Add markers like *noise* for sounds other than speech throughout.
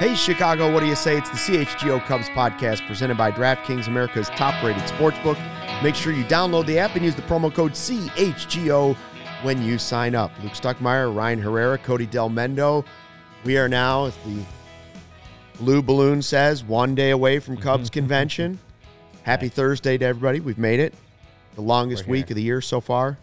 Hey, Chicago, what do you say? It's the CHGO Cubs podcast presented by DraftKings, America's top rated sportsbook. Make sure you download the app and use the promo code CHGO when you sign up. Luke Stuckmeyer, Ryan Herrera, Cody Del Mendo. We are now, as the blue balloon says, one day away from Cubs *laughs* convention. Happy Thursday to everybody. We've made it. The longest week of the year so far.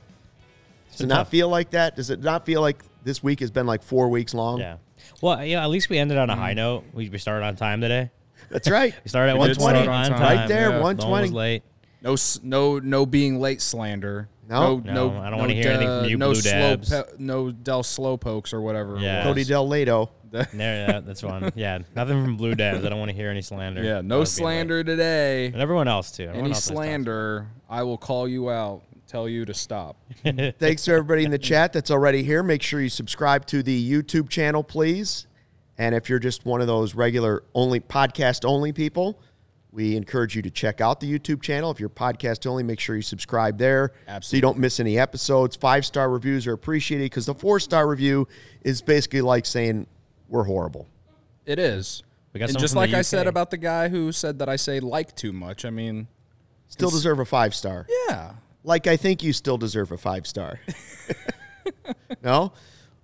Does it not tough. feel like that? Does it not feel like this week has been like four weeks long? Yeah. Well, yeah. At least we ended on a high mm. note. We, we started on time today. That's right. We started at We one did start on on time. time. Right there, yeah. 120. was late. No, s- no, no being late slander. No. No, I don't wanna hear anything from you, no Blue slow Dabs. pe- no Del Slowpokes or whatever. Yeah. Cody Del Lato. *laughs* There, yeah, that's one. *laughs* Yeah, nothing from Blue Dabs. I don't want to hear any slander. Yeah, about no being slander today. And everyone else too. Everyone Any else has stuff. slander, I will call you out. Tell you to stop. *laughs* Thanks to everybody in the chat that's already here. Make sure you subscribe to the YouTube channel, please. And if you're just one of those regular only podcast only people, we encourage you to check out the YouTube channel. If you're podcast only, make sure you subscribe there so you don't miss any episodes. Five star reviews are appreciated because the four star review is basically like saying we're horrible. It is. We got and just like I said about the guy who said that I say like too much. I mean, Still deserve a five star. yeah. Like I think you still deserve a five star. *laughs* no?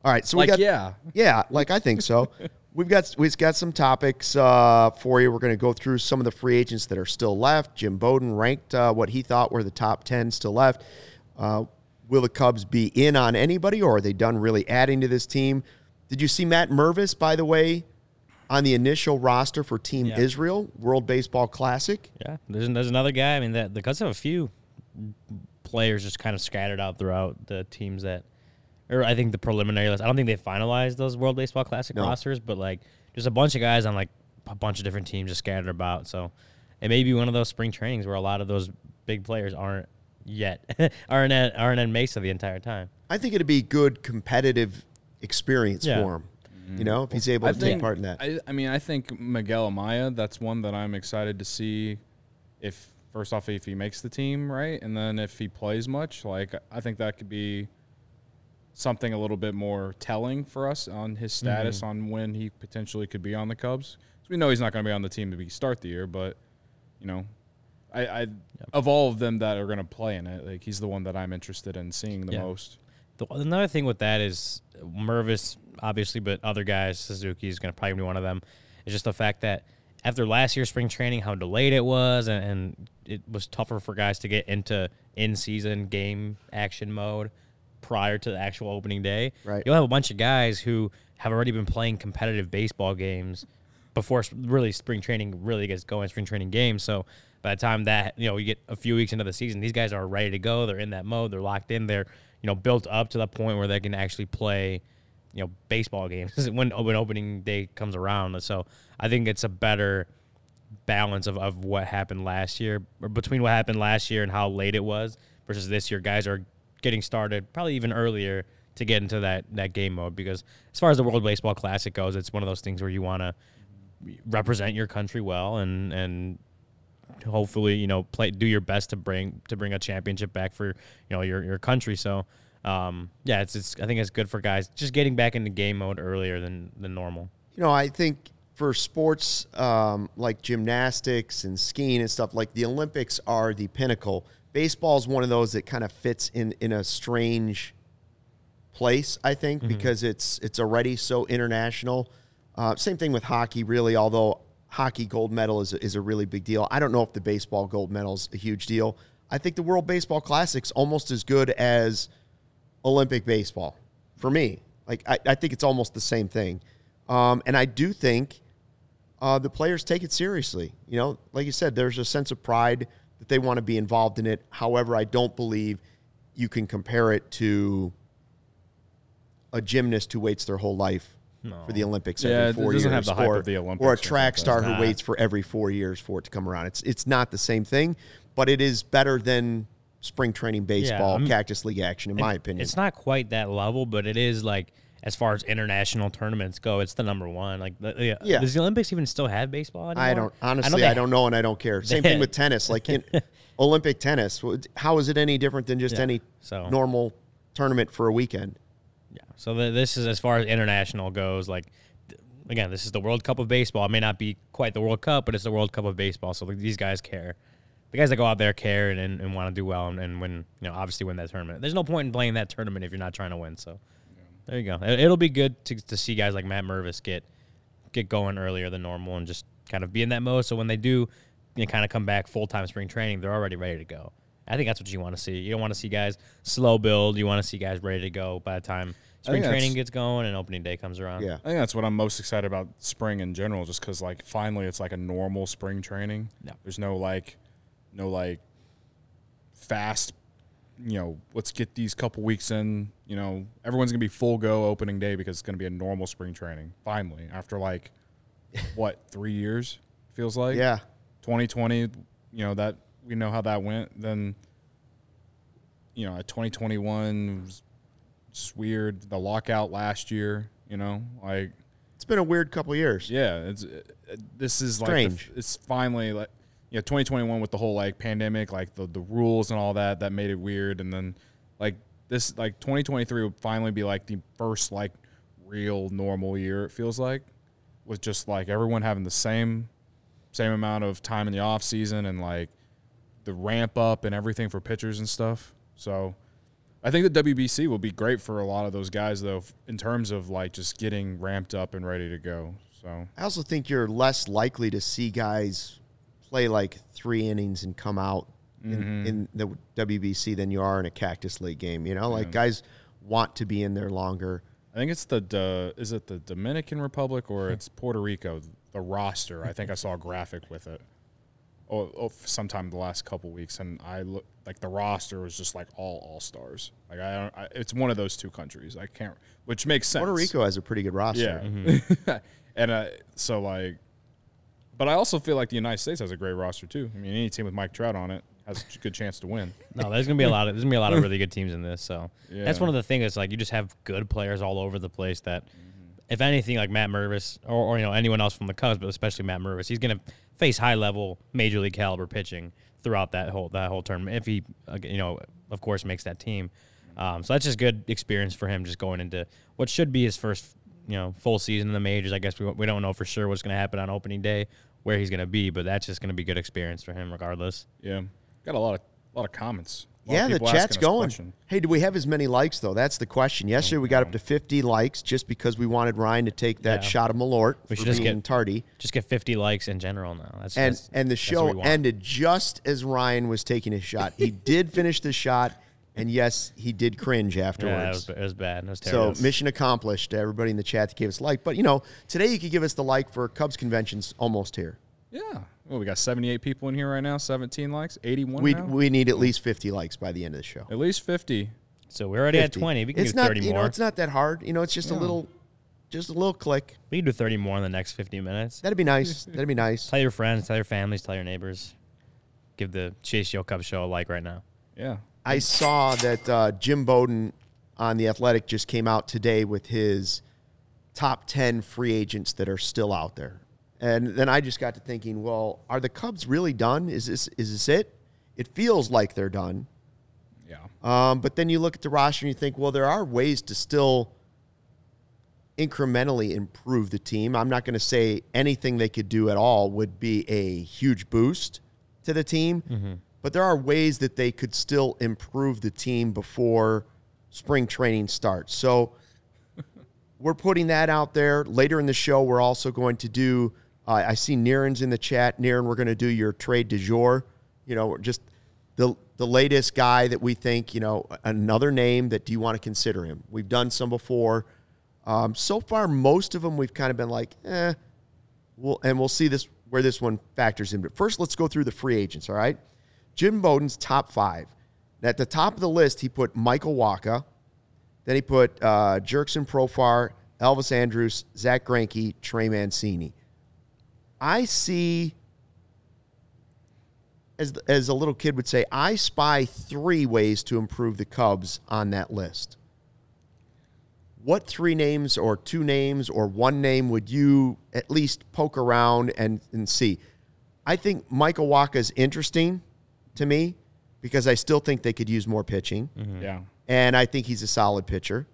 All right. So we Like got yeah. Yeah, like I think so. We've got we've got some topics uh, for you. We're going to go through some of the free agents that are still left. Jim Bowden ranked uh, what he thought were the top ten still left. Uh, will the Cubs be in on anybody, or are they done really adding to this team? Did you see Matt Mervis, by the way, on the initial roster for Team Yeah. Israel World Baseball Classic? Yeah, there's there's another guy. I mean, that the Cubs have a few players just kind of scattered out throughout the teams that, or I think the preliminary list. I don't think they finalized those World Baseball Classic No. rosters, but like just a bunch of guys on like a bunch of different teams just scattered about. So it may be one of those spring trainings where a lot of those big players aren't yet *laughs* aren't at aren't in Mesa the entire time. I think it'd be good competitive experience Yeah. for him. You know, if he's able I to take part in that. I, I mean, I think Miguel Amaya. That's one that I'm excited to see. If first off, if he makes the team, right, and then if he plays much, like I think that could be something a little bit more telling for us on his mm-hmm. status on when he potentially could be on the Cubs. 'Cause we know he's not going to be on the team to be start the year, but you know, I, I of all of them that are going to play in it, like he's the one that I'm interested in seeing the Yeah. most. The, another thing with that is Mervis, obviously, but other guys, Suzuki is going to probably be one of them. Is just the fact that after last year's spring training, how delayed it was, and, and it was tougher for guys to get into in-season game action mode prior to the actual opening day. Right. You'll have a bunch of guys who have already been playing competitive baseball games before really spring training really gets going, spring training games. So by the time that you know you get a few weeks into the season, these guys are ready to go. They're in that mode. They're locked in. They're you know built up to the point where they can actually play you know baseball games *laughs* when when opening day comes around. So I think it's a better balance of, of what happened last year or between what happened last year and how late it was versus this year. Guys are getting started probably even earlier to get into that that game mode because as far as the World Baseball Classic goes, it's one of those things where you want to represent your country well and and hopefully you know play do your best to bring to bring a championship back for you know your your country. So um, yeah, it's it's I think it's good for guys just getting back into game mode earlier than than normal. You know, I think for sports um, like gymnastics and skiing and stuff, like the Olympics are the pinnacle. Baseball is one of those that kind of fits in in a strange place, I think, because it's it's already so international. Uh, same thing with hockey, really. Although hockey gold medal is is a really big deal. I don't know if the baseball gold medal is a huge deal. I think the World Baseball Classic's almost as good as Olympic baseball for me. Like I, I think it's almost the same thing, um, and I do think uh, the players take it seriously. You know, like you said, there's a sense of pride that they want to be involved in it. However, I don't believe you can compare it to a gymnast who waits their whole life for the Olympics Yeah, every it four doesn't years, have the hype or, of the or a Olympics or track star who waits for every four years for it to come around. It's it's not the same thing, but it is better than spring training baseball, I'm- Cactus League action, in my opinion. It's not quite that level, but it is like as far as international tournaments go, it's the number one. Like, the, yeah. Yeah. does the Olympics even still have baseball anymore? I don't honestly. they- I don't know, and I don't care. Same thing with *laughs* tennis. Like in *laughs* Olympic tennis, how is it any different than just Yeah, any so- normal tournament for a weekend? Yeah. So the, this is as far as international goes. Like, again, this is the World Cup of baseball. It may not be quite the World Cup, but it's the World Cup of baseball. So like, these guys care. The guys that go out there care and, and, and want to do well and, and win. You know, obviously win that tournament. There's no point in playing that tournament if you're not trying to win. So there you go. It, it'll be good to, to see guys like Matt Mervis get get going earlier than normal and just kind of be in that mode. So when they do, you know, kind of come back full time spring training, they're already ready to go. I think that's what you want to see. You don't want to see guys slow build. You want to see guys ready to go by the time spring training gets going and opening day comes around. Yeah. I think that's what I'm most excited about spring in general, just because like finally it's like a normal spring training. Yeah. There's no like, no like, fast. You know, let's get these couple weeks in. You know, everyone's gonna be full go opening day because it's gonna be a normal spring training. Finally, after like, *laughs* what three years feels like. Yeah. 2020, you know that we know how that went. Then, you know, 2021 was just weird. The lockout last year, you know, like It's been a weird couple years. yeah, it's uh, this is like the, it's finally like you know 2021 with the whole like pandemic, like the the rules and all that that made it weird, and then like this like 2023 would finally be like the first like real normal year. It feels like with just like everyone having the same same amount of time in the off season and like the ramp up and everything for pitchers and stuff. So I think the WBC will be great for a lot of those guys though in terms of like just getting ramped up and ready to go. So I also think you're less likely to see guys play like three innings and come out in, in the WBC than you are in a Cactus League game. You know, like guys want to be in there longer. I think it's the D- is it the Dominican Republic or *laughs* it's Puerto Rico? The roster. I think I saw a graphic with it. Oh, oh sometime the last couple weeks, and I look like the roster was just like all all stars. Like I, don't, I, it's one of those two countries. I can't, which makes sense. Puerto Rico has a pretty good roster. Yeah. *laughs* and uh, so like, but I also feel like the United States has a great roster too. I mean, any team with Mike Trout on it has a good chance to win. No, there's gonna be a lot of there's gonna be a lot of really good teams in this. So that's one of the things. Is like you just have good players all over the place. That if anything, like Matt Mervis or, or you know anyone else from the Cubs, but especially Matt Mervis, he's gonna face high level major league caliber pitching throughout that whole that whole tournament. If he, uh, you know, of course, makes that team. Um, so that's just good experience for him, just going into what should be his first, you know, full season in the majors. I guess we, we don't know for sure what's going to happen on opening day, where he's going to be, but that's just going to be good experience for him, regardless. Yeah, got a lot of lot of comments. Lot Yeah, of the chat's going. question. Hey, do we have as many likes though? That's the question. Yesterday oh, we got up to 50 likes just because we wanted Ryan to take that Yeah. shot of Malort We for should just being get- tardy. Just get 50 likes in general now. That's And that's- and the that's what we show ended just as Ryan was taking his shot. He *laughs* did finish the shot, and yes, he did cringe Yeah, it afterwards. was, it was bad. It was so mission accomplished to everybody in the chat that gave us a like. But you know, today you could give us the like for Cubs conventions almost here. Yeah. Well, we got 78 people in here right now. 17 likes. 81 We now? we need at least 50 likes by the end of the show. At least 50. so we're already 50. at 20. We can it's do not 30 you more. know it's not that hard. You know, it's just a little, just a little click. we can do 30 more in the next 50 minutes. That'd be nice. That'd be nice. Tell your friends, tell your families, tell your neighbors. Give the CHGO Cubs show a like right now. Yeah. I saw that uh, Jim Bowden on the Athletic just came out today with his top 10 free agents that are still out there. And then I just got to thinking, well, are the Cubs really done? Is this is this it? It feels like they're done. Yeah. Um, but then you look at the roster and you think, well, there are ways to still incrementally improve the team. I'm not going to say anything they could do at all would be a huge boost to the team, but there are ways that they could still improve the team before spring training starts. So *laughs* we're putting that out there. Later in the show, we're also going to do. Uh, I see Niren's in the chat. Niren, we're going to do your trade du jour. You know, just the the latest guy that we think. You know, another name that do you want to consider him? We've done some before. Um, so far, most of them we've kind of been like, eh. We'll, and we'll see this where this one factors in. But first, let's go through the free agents. All right, Jim Bowden's top five. At the top of the list, he put Michael Wacha. Then he put uh, Jurickson Profar, Elvis Andrus, Zack Greinke, Trey Mancini. I see, as as a little kid would say, I spy three ways to improve the Cubs on that list. What three names, or two names, or one name would you at least poke around and, and see? I think Michael Wacha is interesting to me because I still think they could use more pitching, Yeah. and I think he's a solid pitcher.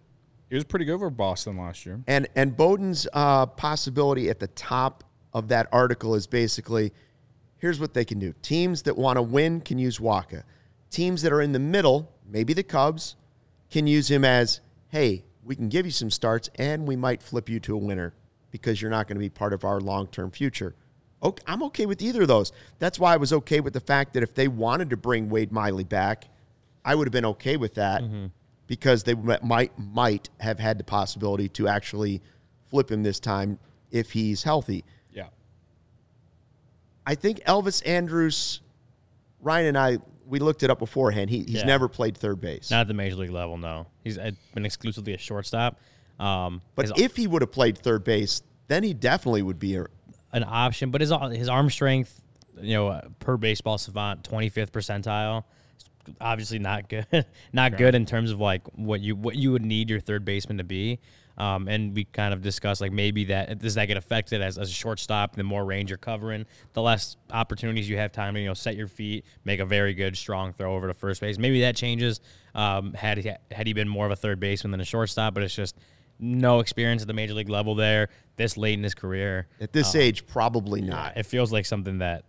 He was pretty good for Boston last year. And and Bowden's uh, possibility at the top of that article is basically here's what they can do. Teams that want to win can use Wacha. Teams that are in the middle, maybe the Cubs, can use him as, hey, we can give you some starts and we might flip you to a winner because you're not going to be part of our long term future. Okay, I'm okay with either of those. That's why I was okay with the fact that if they wanted to bring Wade Miley back, I would have been okay with that mm-hmm. because they might might have had the possibility to actually flip him this time if he's healthy. I think Elvis Andrus, Ryan and I, we looked it up beforehand. He, he's Yeah. never played third base. Not at the major league level, no. He's been exclusively a shortstop. Um, but his- if he would have played third base, then he definitely would be a, an option, but his his arm strength, you know, uh, per baseball savant, twenty fifth percentile. Obviously not good, *laughs* not good in terms of like what you what you would need your third baseman to be. Um, and we kind of discussed like maybe that does that get affected as, as a shortstop? The more range you're covering, the less opportunities you have time to you know set your feet, make a very good strong throw over to first base. Maybe that changes. Um, had he had he been more of a third baseman than a shortstop, but it's just no experience at the major league level there this late in his career. at this age probably not. It feels like something that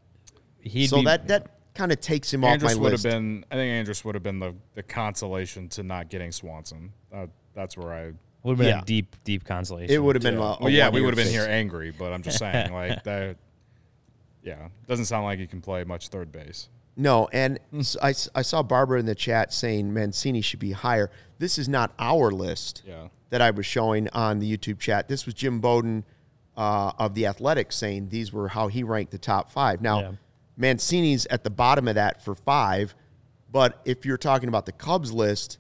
he'd so be, that that kind of takes him Andrus off my would list. have been. I think Andrus would have been the, the consolation to not getting Swanson. Uh, that's where I. would have been yeah. a deep, deep consolation. it would have been. Yeah. a- a well, yeah, we would have been here angry, but I'm just saying, *laughs* like that. Yeah, doesn't sound like he can play much third base. No, and I, s- I, s- I saw Barbara in the chat saying Mancini should be higher. This is not our list Yeah. that I was showing on the YouTube chat. This was Jim Bowden uh, of the Athletics saying these were how he ranked the top five. Now, Yeah. Mancini's at the bottom of that for five, but if you're talking about the Cubs list,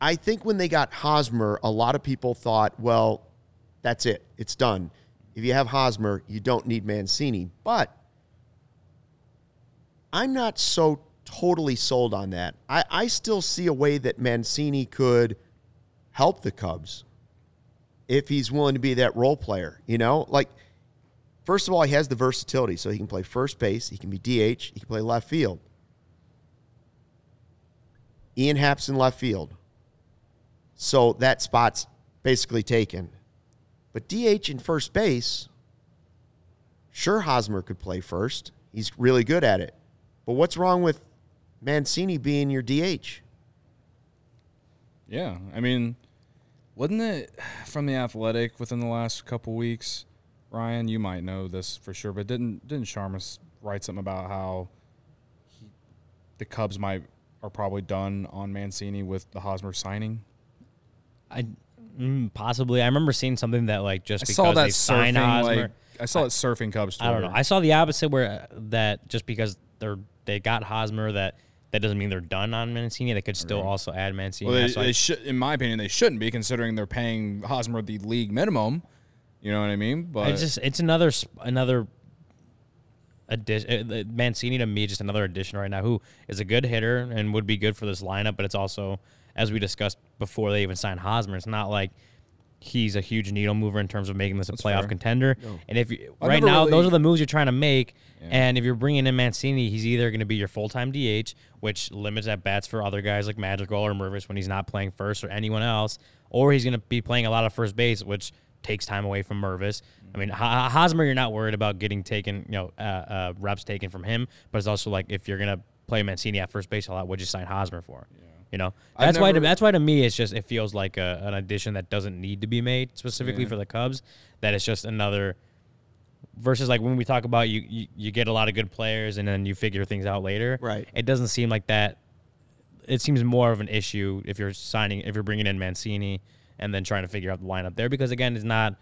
I think when they got Hosmer, a lot of people thought, well, that's it, it's done. If you have Hosmer, you don't need Mancini. But I'm not so totally sold on that. I, I still see a way that Mancini could help the Cubs if he's willing to be that role player. You know, like first of all, he has the versatility, so he can play first base, he can be DH, he can play left field. Ian Happ's in left field, so that spot's basically taken. But DH in first base, sure, Hosmer could play first. He's really good at it. But what's wrong with Mancini being your DH? Yeah, I mean, wasn't it from the Athletic within the last couple weeks? Ryan, you might know this for sure, but didn't didn't Sharma s- write something about how he, the Cubs might are probably done on Mancini with the Hosmer signing? I mm, possibly. I remember seeing something that like just I because saw that they signed surfing. Hosmer. Like, I saw it surfing Cubs. I don't know. I saw the opposite where uh, that just because they're they got Hosmer that that doesn't mean they're done on Mancini. They could still also add Mancini. Well, they, So I- they should, in my opinion, they shouldn't be considering they're paying Hosmer the league minimum. You know what I mean? But I just it's another sp- another addition. uh, Mancini to me just another addition right now who is a good hitter and would be good for this lineup, but it's also as we discussed before they even signed Hosmer, it's not like he's a huge needle mover in terms of making this a playoff fair. contender. And if you, right now really- those are the moves you're trying to make, and if you're bringing in Mancini, he's either going to be your full time DH, which limits at bats for other guys like Madrigal or Mervis when he's not playing first or anyone else, or he's going to be playing a lot of first base, which takes time away from Mervis. I mean, Hosmer, you're not worried about getting taken, you know, uh, uh, reps taken from him, but it's also like if you're going to play Mancini at first base a lot, what'd you sign Hosmer for? You know, that's why. To, that's why to me, it's just it feels like a, an addition that doesn't need to be made specifically Yeah. for the Cubs. That it's just another versus like when we talk about you, you, you get a lot of good players and then you figure things out later. Right. It doesn't seem like that. It seems more of an issue if you're signing if you're bringing in Mancini and then trying to figure out the lineup there because again, it's not.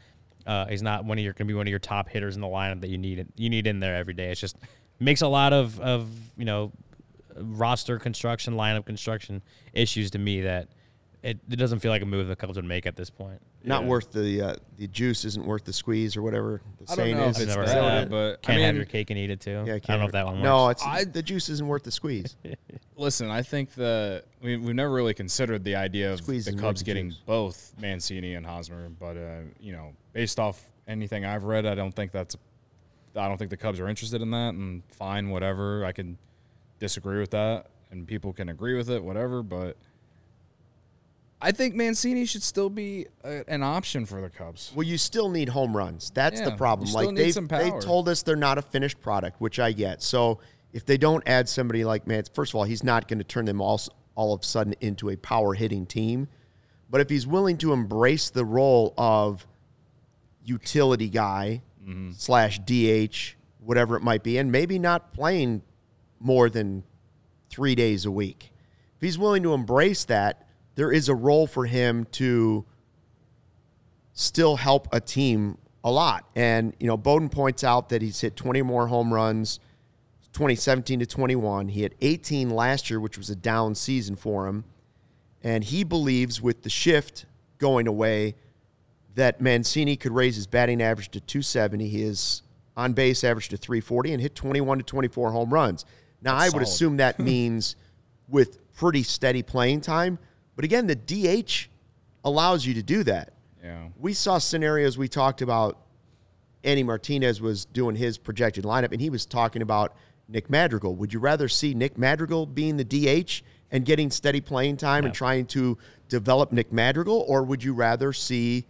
Uh, he's not one of your going to be one of your top hitters in the lineup that you need you need in there every day. It's just makes a lot of of you know roster construction, lineup construction issues to me that it, it doesn't feel like a move the Cubs would make at this point. Not Yeah. worth the uh, the juice isn't worth the squeeze or whatever the I don't saying know is. if it's Never that, heard it. but Can't I have your cake and eat it too. Yeah, I can't don't know have- if that one No, works. it's I- the juice isn't worth the squeeze. *laughs* Listen, I think the we, we've never really considered the idea of Squeeze the Cubs getting juice. both Mancini and Hosmer, but uh, you know, based off anything I've read, I don't think that's I don't think the Cubs are interested in that. And fine, whatever. I can disagree with that, and people can agree with it, whatever. But I think Mancini should still be a, an option for the Cubs. Well, you still need home runs. That's the problem. Like they they told us they're not a finished product, which I get. So if they don't add somebody like Mancini, first of all, he's not going to turn them all all of a sudden into a power hitting team. But if he's willing to embrace the role of utility guy Mm-hmm. slash DH, whatever it might be, and maybe not playing more than three days a week. If he's willing to embrace that, there is a role for him to still help a team a lot. And, you know, Bowden points out that he's hit 20 more home runs 2017 to 21. He had 18 last year, which was a down season for him. And he believes with the shift going away that Mancini could raise his batting average to 270. His on base average to 340 and hit 21 to 24 home runs. Now, I would solid. assume that *laughs* means with pretty steady playing time. But again, the DH allows you to do that. Yeah. We saw scenarios we talked about. Andy Martinez was doing his projected lineup, and he was talking about Nick Madrigal. Would you rather see Nick Madrigal being the DH and getting steady playing time and trying to develop Nick Madrigal, or would you rather see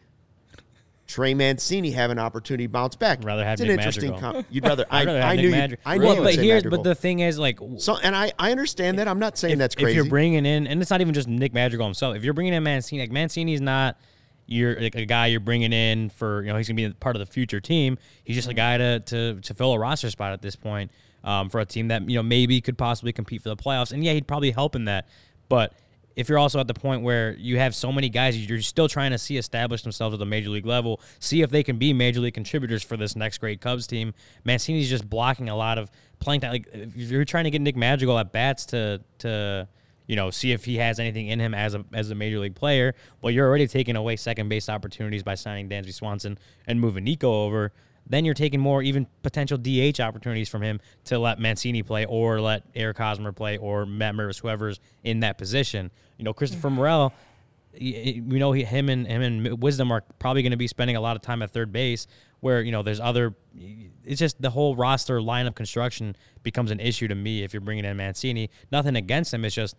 Trey Mancini have an opportunity to bounce back? Rather have it's an Nick interesting. Madrigal. Com- *laughs* you'd rather. I, I'd rather have I Nick knew. You, I knew Well, but here's Madrigal. but the thing is like so, and I, I understand that. I'm not saying if, that's crazy. if you're bringing in, and it's not even just Nick Madrigal himself. If you're bringing in Mancini, like Mancini's not you're like a guy you're bringing in for you know he's gonna be part of the future team. He's just a guy to to to fill a roster spot at this point um, for a team that you know maybe could possibly compete for the playoffs. And yeah, he'd probably help in that. But if you're also at the point where you have so many guys you're still trying to see establish themselves at the major league level, see if they can be major league contributors for this next great Cubs team. Mancini's just blocking a lot of playing time. Like if you're trying to get Nick Madrigal at bats to to you know, see if he has anything in him as a as a major league player. Well, you're already taking away second base opportunities by signing Dansby Swanson and moving Nico over. Then you're taking more even potential DH opportunities from him to let Mancini play or let Eric Hosmer play or Matt Mervis, whoever's in that position. You know, Christopher Morel, y- y- we know he, him and him and Wisdom are probably going to be spending a lot of time at third base. Where you know there's other, it's just the whole roster lineup construction becomes an issue to me if you're bringing in Mancini. Nothing against him, it's just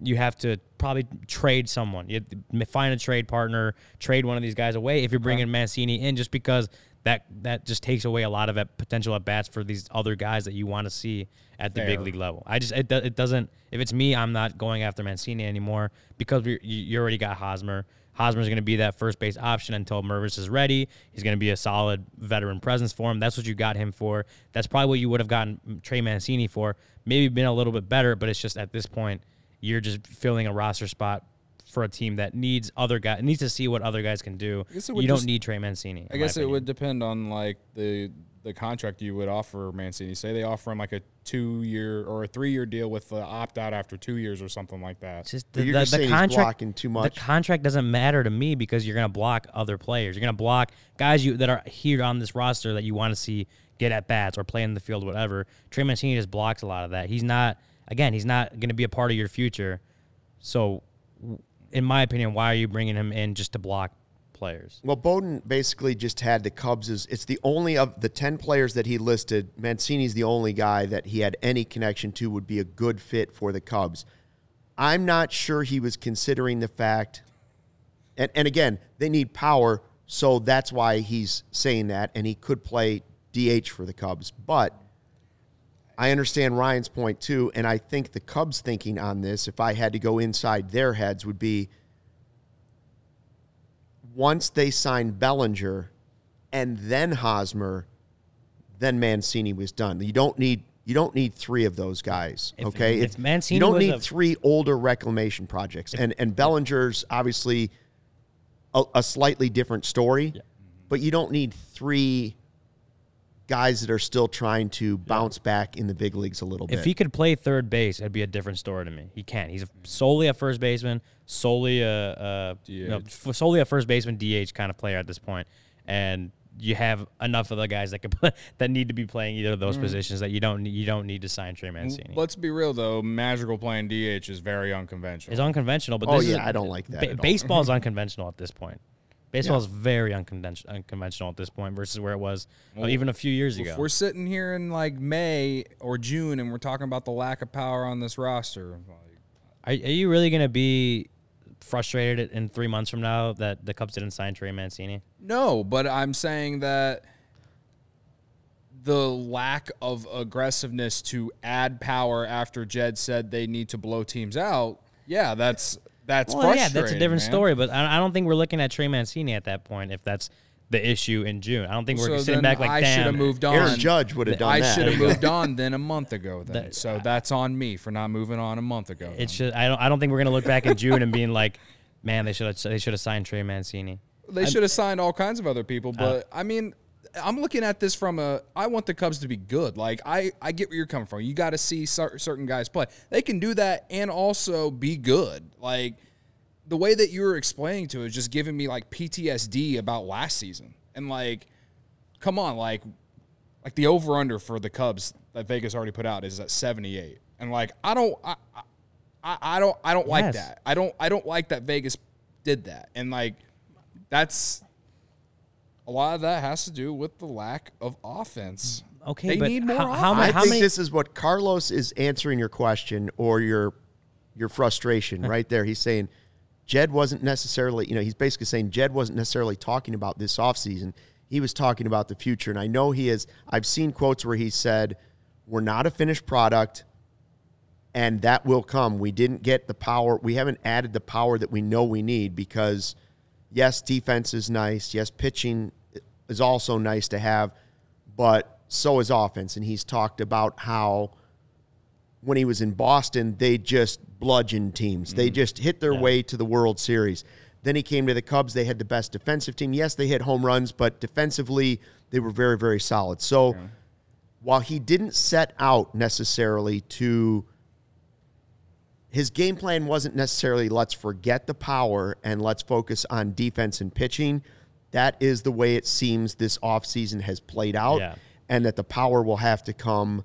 you have to probably trade someone. You find a trade partner, trade one of these guys away if you're bringing Mancini in, just because that that just takes away a lot of at, potential at bats for these other guys that you want to see at the big league level. I just it, it doesn't. If it's me, I'm not going after Mancini anymore because we you, you already got Hosmer. Hosmer's going to be that first base option until Mervis is ready. He's going to be a solid veteran presence for him. That's what you got him for. That's probably what you would have gotten Trey Mancini for. Maybe been a little bit better, but it's just at this point you're just filling a roster spot for a team that needs other guys needs to see what other guys can do. You would don't just- need Trey Mancini. I guess it opinion. would depend on like the the contract you would offer Mancini. Say they offer him like a two year or a three year deal with the opt out after two years or something like that. Just the, you're the, just the saying he's contract blocking too much. The contract doesn't matter to me because you're going to block other players. You're going to block guys you that are here on this roster that you want to see get at bats or play in the field, whatever. Trey Mancini just blocks a lot of that. He's not again. He's not going to be a part of your future. So, w- in my opinion, why are you bringing him in just to block players? Well, Bowden basically just had the Cubs as it's the only of the 10 players that he listed, Mancini's the only guy that he had any connection to would be a good fit for the Cubs. I'm not sure he was considering the fact and and again, they need power, so that's why he's saying that and he could play DH for the Cubs. But I understand Ryan's point too, and I think the Cubs thinking on this, if I had to go inside their heads, would be once they signed Bellinger and then Hosmer, then Mancini was done. You don't need you don't need three of those guys. If- okay, if It's- Mancini you don't need a- three older reclamation projects, and and Bellinger's obviously a, a slightly different story, but you don't need three guys that are still trying to bounce back in the big leagues a little bit. If he could play third base, it'd be a different story to me. He can't. He's a, solely a first baseman, solely a, a you know, solely a first baseman DH kind of player at this point. point, and you have enough of the guys that can *laughs* play, that need to be playing either of those mm. positions that you don't you don't need to sign Trey Mancini. Let's be real though, Madrigal playing DH is very unconventional. It's unconventional, but oh yeah, I don't like that. Ba- baseball is *laughs* unconventional at this point. Baseball yeah. is very unconventional, unconventional at this point versus where it was uh, well, even a few years ago. If we're sitting here in like May or June and we're talking about the lack of power on this roster, like, are, are you really going to be frustrated in three months from now that the Cubs didn't sign Trey Mancini? No, but I'm saying that the lack of aggressiveness to add power after Jed said they need to blow teams out. Yeah, that's that's well, yeah, that's a different man. story. But I don't think we're looking at Trey Mancini at that point. If that's the issue in June, I don't think we're so sitting back like I should have moved on. Aaron Judge would have done I that. I should have *laughs* moved on then a month ago. Then, that, so that's on me for not moving on a month ago. It's just I don't I don't think we're gonna look back in June and being like, man, they should have they should have signed Trey Mancini. They should have signed all kinds of other people, but uh, I mean, I'm looking at this from a. I want the Cubs to be good. Like I, I get where you're coming from. You got to see certain guys play. They can do that and also be good. Like the way that you were explaining to it is just giving me like PTSD about last season. And like, come on, like, like the over under for the Cubs that Vegas already put out is at 78. And like, I don't, I, I, I don't, I don't yes. like that. I don't, I don't like that Vegas did that. And like, that's a lot of that has to do with the lack of offense. Okay, they but need more. How, how, I how think many? this is what Carlos is answering your question or your your frustration uh-huh. right there. He's saying Jed wasn't necessarily, you know, he's basically saying Jed wasn't necessarily talking about this offseason. He was talking about the future. And I know he is, I've seen quotes where he said, We're not a finished product, and that will come. We didn't get the power, we haven't added the power that we know we need because, yes, defense is nice. Yes, pitching is also nice to have, but so is offense. And he's talked about how when he was in Boston, they just bludgeoned teams. Mm-hmm. They just hit their yeah. way to the World Series. Then he came to the Cubs. They had the best defensive team. Yes, they hit home runs, but defensively, they were very, very solid. So yeah. while he didn't set out necessarily to, his game plan wasn't necessarily let's forget the power and let's focus on defense and pitching. That is the way it seems this offseason has played out, yeah. and that the power will have to come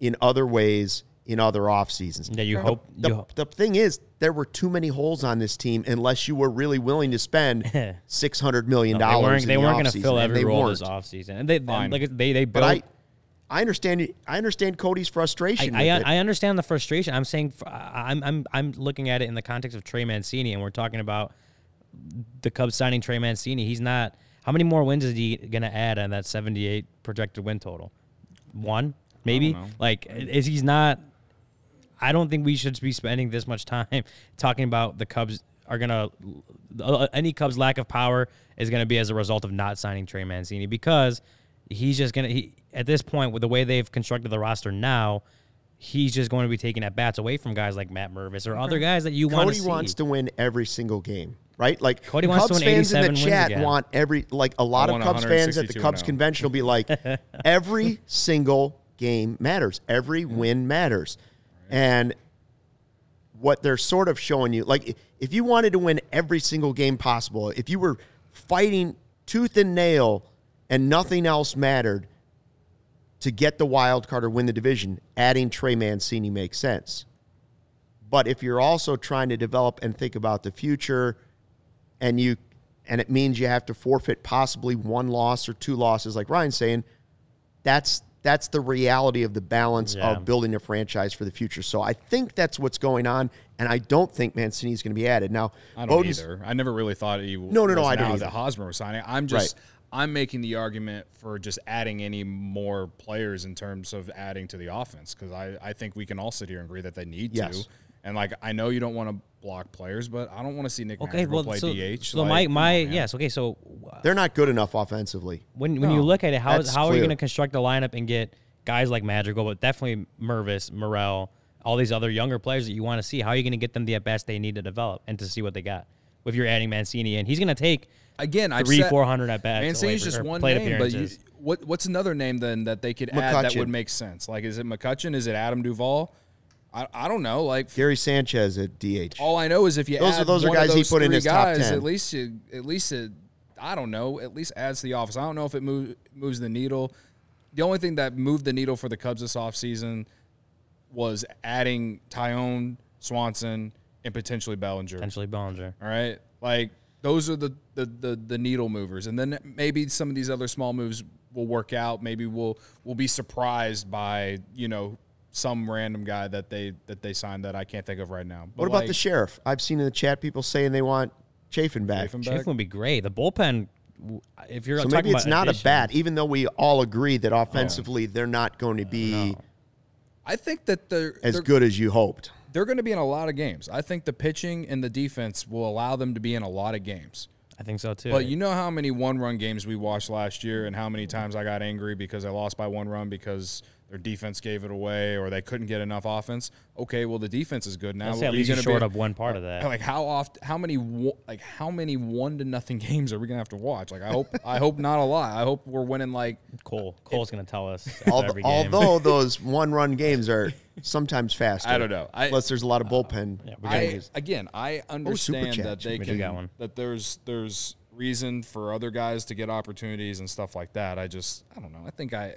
in other ways in other off seasons. Yeah, you hope. The, you the, the, thing is, there were too many holes on this team unless you were really willing to spend *laughs* six hundred million dollars. No, they weren't, weren't going to fill every role weren't. this offseason, and they Fine. like they they built. I, I understand. I understand Cody's frustration. I, I, I, understand the frustration. I'm saying I'm I'm I'm looking at it in the context of Trey Mancini, and we're talking about the Cubs signing Trey Mancini. He's not. How many more wins is he going to add on that 78 projected win total? One, maybe. Like, is he's not I don't think we should be spending this much time *laughs* talking about the Cubs are gonna uh, any Cubs lack of power is gonna be as a result of not signing Trey Mancini because he's just gonna he at this point with the way they've constructed the roster now. He's just going to be taking at bats away from guys like Matt Mervis or other guys that you want to see. Cody wants to win every single game, right? Like Cody wants Cubs to win fans in the chat again. want every like a lot of Cubs fans at the Cubs convention will be like *laughs* every single game matters, every win matters, and what they're sort of showing you. Like, if you wanted to win every single game possible, if you were fighting tooth and nail and nothing else mattered to get the wild card or win the division, adding Trey Mancini makes sense. But if you're also trying to develop and think about the future, and you and it means you have to forfeit possibly one loss or two losses, like Ryan's saying, that's that's the reality of the balance yeah. of building a franchise for the future. So I think that's what's going on, and I don't think Mancini is going to be added. Now, I don't Bowden's, either. I never really thought he no, no, no. I don't either. that Hosmer was signing. I'm just. Right. I'm making the argument for just adding any more players in terms of adding to the offense because I, I think we can all sit here and agree that they need yes. to. And like I know you don't want to block players, but I don't want to see Nick okay, well, play so, DH. So like, my my yes, okay, so uh, they're not good enough offensively. When when no, you look at it, how how are you going to construct a lineup and get guys like Madrigal, but definitely Mervis, Morel, all these other younger players that you want to see? How are you going to get them the at best they need to develop and to see what they got? If you're adding Mancini in, he's going to take again I 3 400 at bats. Mancini's just one name, but you, what what's another name then that they could add that would make sense? Like, is it McCutcheon? Is it Adam Duvall? I, I don't know. Like, Gary Sanchez at DH. all I know is if you Those are- add those are one of guys he put in three his top 10. At least, you, at least it, I don't know. At least adds to the office. I don't know if it move, moves the needle. The only thing that moved the needle for the Cubs this offseason was adding Taillon, Swanson, and potentially Bellinger. Potentially Bellinger. All right, like those are the, the the the needle movers, and then maybe some of these other small moves will work out. Maybe we'll we'll be surprised by you know some random guy that they that they signed that I can't think of right now. But what about like, the sheriff? I've seen in the chat people saying they want Chafin back. Chafin Chafin would be great. The bullpen, if you're So talking maybe it's about not a additions- bat, even though we all agree that oh. offensively they're not going to be I think that they're as they're, good as you hoped. They're going to be in a lot of games. I think the pitching and the defense will allow them to be in a lot of games. I think so too. But you know how many one-run games we watched last year, and how many times I got angry because I lost by one run because their defense gave it away or they couldn't get enough offense. Okay, well the defense is good now. I'd say at Are least you gonna short be- up one part of that. Like how often? How many? Like how many one to nothing *laughs* games are we gonna have to watch? Like I hope. I hope not a lot. I hope we're winning like Cole, Cole's gonna tell us *laughs* Al- every game. Although *laughs* those one-run games are sometimes faster. I don't know. I- Unless there's a lot of uh, bullpen. Yeah, we I, changes. again, I oh, understand chat. that they We can one. that there's there's reason for other guys to get opportunities and stuff like that. I just I don't know. I think I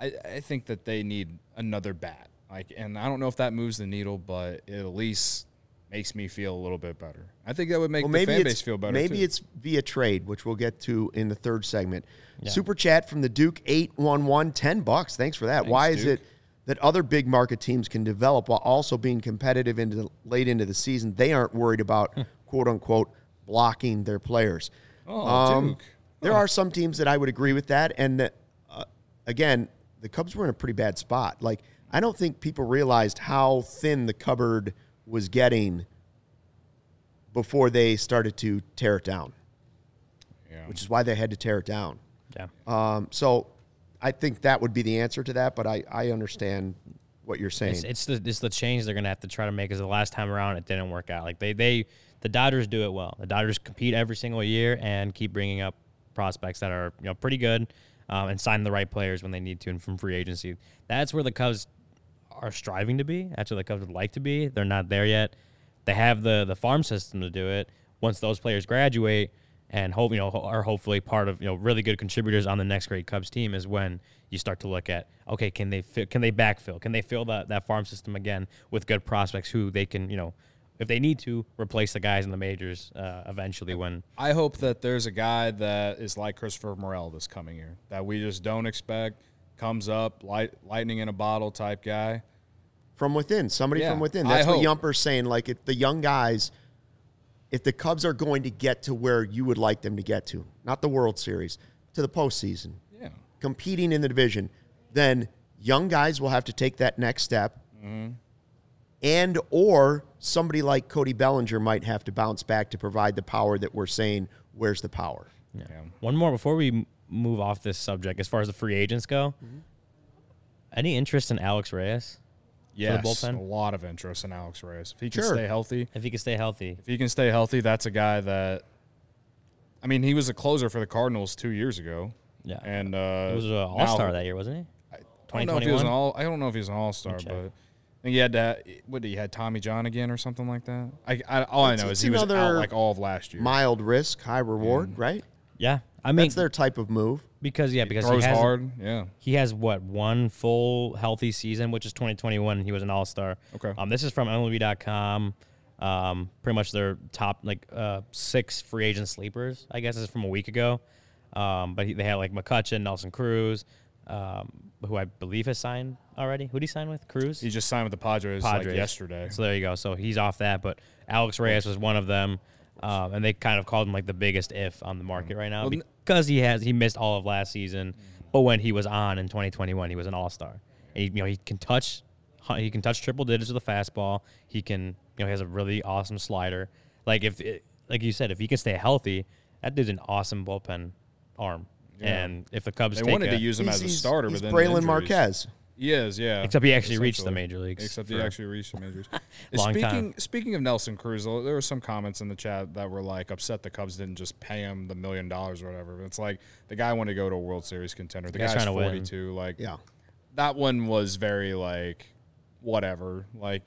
I, I think that they need another bat. Like and I don't know if that moves the needle, but it at least makes me feel a little bit better. I think that would make Well, the maybe fan base feel better. maybe too. it's via trade, which we'll get to in the third segment. Super chat from the Duke eight one one ten bucks. Thanks for that. Why is it that other big market teams can develop while also being competitive into the, late into the season? They aren't worried about quote unquote blocking their players. Oh, Um, Duke. There are some teams that I would agree with that, and uh, again, the Cubs were in a pretty bad spot. Like I don't think people realized how thin the cupboard was getting before they started to tear it down, Yeah. which is why they had to tear it down. yeah. Um, so I think that would be the answer to that, but I, I understand what you're saying. It's, it's the it's the change they're gonna have to try to make. Because the last time around, it didn't work out. Like they they the Dodgers do it well. The Dodgers compete every single year and keep bringing up prospects that are you know pretty good um, and sign the right players when they need to and from free agency. That's where the Cubs are striving to be. That's where the Cubs would like to be. They're not there yet. They have the the farm system to do it. Once those players graduate and hope you know are hopefully part of you know really good contributors on the next great Cubs team is when you start to look at okay can they can they backfill can they fill that that farm system again with good prospects who they can you know if they need to replace the guys in the majors uh, eventually when I hope that there's a guy that is like Christopher Morel this coming year that we just don't expect comes up light, lightning in a bottle type guy. from within, somebody Yeah, from within. I That's what hope. Yumper's saying. Like if the young guys, if the Cubs are going to get to where you would like them to get to, not the World Series, to the postseason, Yeah. competing in the division, then young guys will have to take that next step. And or somebody like Cody Bellinger might have to bounce back to provide the power that we're saying. Where's the power? Yeah. one more before we move off this subject as far as the free agents go any interest in Alex Reyes Yes, bullpen? a lot of interest in Alex Reyes. If he can Sure. stay healthy, if he can stay healthy if he can stay healthy, that's a guy that. I mean, he was a closer for the Cardinals two years ago, yeah and uh, he was an all-star that year wasn't he I don't know if he was 2021? an all. I don't know if he was an all star, but I think he had to. What did he had Tommy John again or something like that? I, I all I know it's is he was out like all of last year. Mild risk, high reward, right? yeah I mean That's their type of move. because yeah because throws he has hard. Yeah. He has what one full healthy season, which is 2021. He was an All Star. Okay. Um, this is from MLB.com. Um, pretty much their top like uh, six free agent sleepers. I guess this is from a week ago. Um, but he, they had like McCutcheon, Nelson Cruz, um, who I believe has signed already. Who did he sign with? Cruz. He just signed with the Padres, like yesterday. So there you go. So he's off that, but Alex Reyes was one of them, um, and they kind of called him like the biggest if on the market right now Well, because he has he missed all of last season, but when he was on in 2021, he was an All Star. And he, you know he can touch, he can touch triple digits with a fastball. He can you know he has a really awesome slider. Like if it, like you said, if he can stay healthy, that dude's an awesome bullpen arm. Yeah. And if the Cubs They take wanted a, to use him He's- as a starter, he's but then Brailyn injuries- Marquez. He is, yeah. Except he actually reached the major leagues Except he actually reached the majors. *laughs* Long speaking time. speaking of Nelson Cruz, there were some comments in the chat that were like upset the Cubs didn't just pay him the million dollars or whatever. It's like the guy wanted to go to a World Series contender. The, guy's guy's trying to win. 42. Like Yeah. that one was very like whatever. Like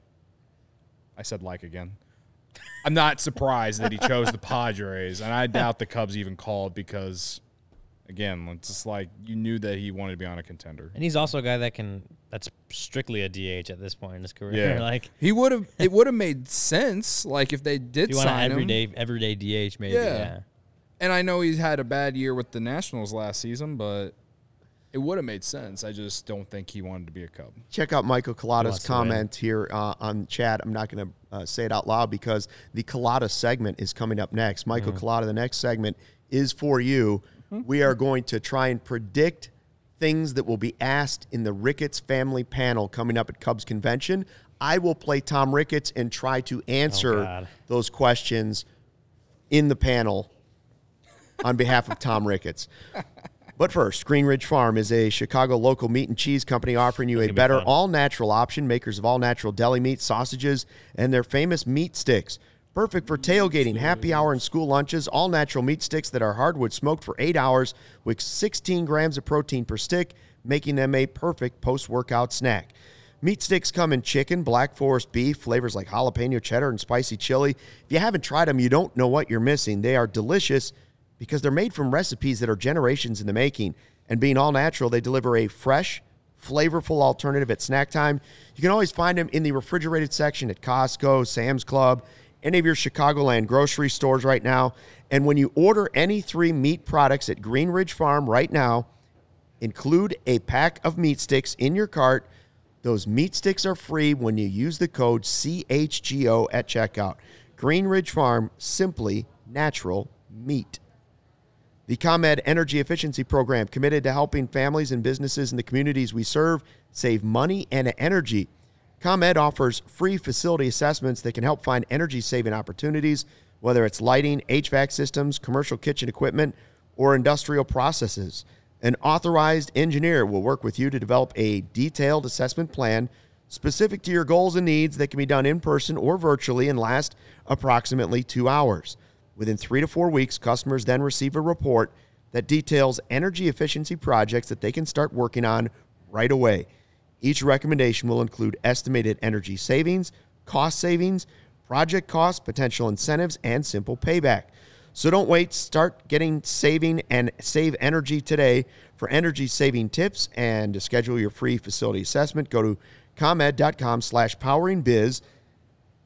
I said like again. I'm not surprised that he chose the *laughs* Padres, and I doubt the Cubs even called because again, it's just like you knew that he wanted to be on a contender. And he's also a guy that can that's strictly a DH at this point in his career. Yeah. *laughs* like He would have. It would have made sense, like if they did if you want an sign him. everyday everyday DH maybe. Yeah. Yeah. And I know he's had a bad year with the Nationals last season, but it would have made sense. I just don't think he wanted to be a Cub. Check out Michael Collada's wants to win. comment here uh, on chat. I'm not going to uh, say it out loud because the Collada segment is coming up next. Michael Mm. Collada, the next segment is for you. Mm-hmm. We are going to try and predict things that will be asked in the Ricketts family panel coming up at Cubs convention. I will play Tom Ricketts and try to answer Oh, those questions in the panel on behalf of Tom Ricketts. But first, Green Ridge Farm is a Chicago local meat and cheese company offering you a gonna be better all natural option, makers of all natural deli meat, sausages, and their famous meat sticks. Perfect for tailgating, happy hour, and school lunches. All natural meat sticks that are hardwood smoked for eight hours with 16 grams of protein per stick, making them a perfect post workout snack. Meat sticks come in chicken, black forest beef, flavors like jalapeno cheddar and spicy chili. If you haven't tried them, you don't know what you're missing. They are delicious because they're made from recipes that are generations in the making. And being all natural, they deliver a fresh, flavorful alternative at snack time. You can always find them in the refrigerated section at Costco, Sam's Club, any of your Chicagoland grocery stores right now. And when you order any three meat products at Green Ridge Farm right now, include a pack of meat sticks in your cart. Those meat sticks are free when you use the code CHGO at checkout. Green Ridge Farm, simply natural meat. The ComEd Energy Efficiency Program, committed to helping families and businesses in the communities we serve save money and energy. ComEd offers free facility assessments that can help find energy saving opportunities, whether it's lighting, HVAC systems, commercial kitchen equipment, or industrial processes. An authorized engineer will work with you to develop a detailed assessment plan specific to your goals and needs that can be done in person or virtually and last approximately two hours. Within three to four weeks, customers then receive a report that details energy efficiency projects that they can start working on right away. Each recommendation will include estimated energy savings, cost savings, project costs, potential incentives, and simple payback. So don't wait. Start getting saving and save energy today. For energy saving tips and to schedule your free facility assessment, go to comed.com slash poweringbiz.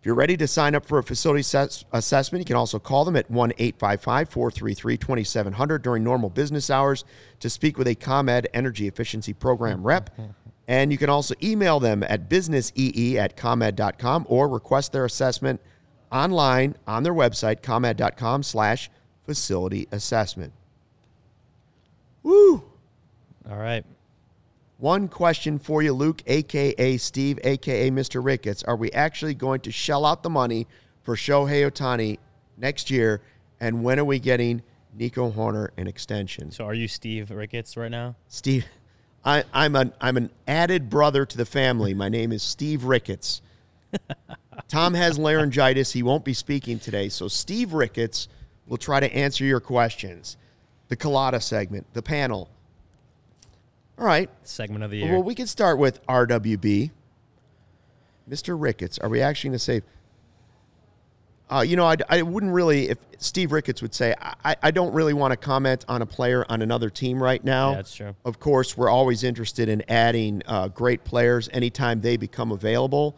If you're ready to sign up for a facility ses- assessment, you can also call them at 1 855 433 2700 during normal business hours to speak with a ComEd Energy Efficiency Program rep. And you can also email them at businessee at comed.com or request their assessment online on their website, comed.com slash facility assessment. Woo! All right. One question for you, Luke, aka Steve, aka Mr. Ricketts. Are we actually going to shell out the money for Shohei Ohtani next year? And when are we getting Nico Hoerner an extension? So are you Steve Ricketts right now? Steve, I, I'm an I'm an added brother to the family. My name is Steve Ricketts. Tom has laryngitis. He won't be speaking today. So Steve Ricketts will try to answer your questions. The Colada segment, the panel. All right. Segment of the year. Well, we can start with RWB. Mr. Ricketts, are we actually going to say? Uh, you know, I, I wouldn't really, if Steve Ricketts would say, I, I don't really want to comment on a player on another team right now. Yeah, that's true. Of course, we're always interested in adding uh, great players anytime they become available.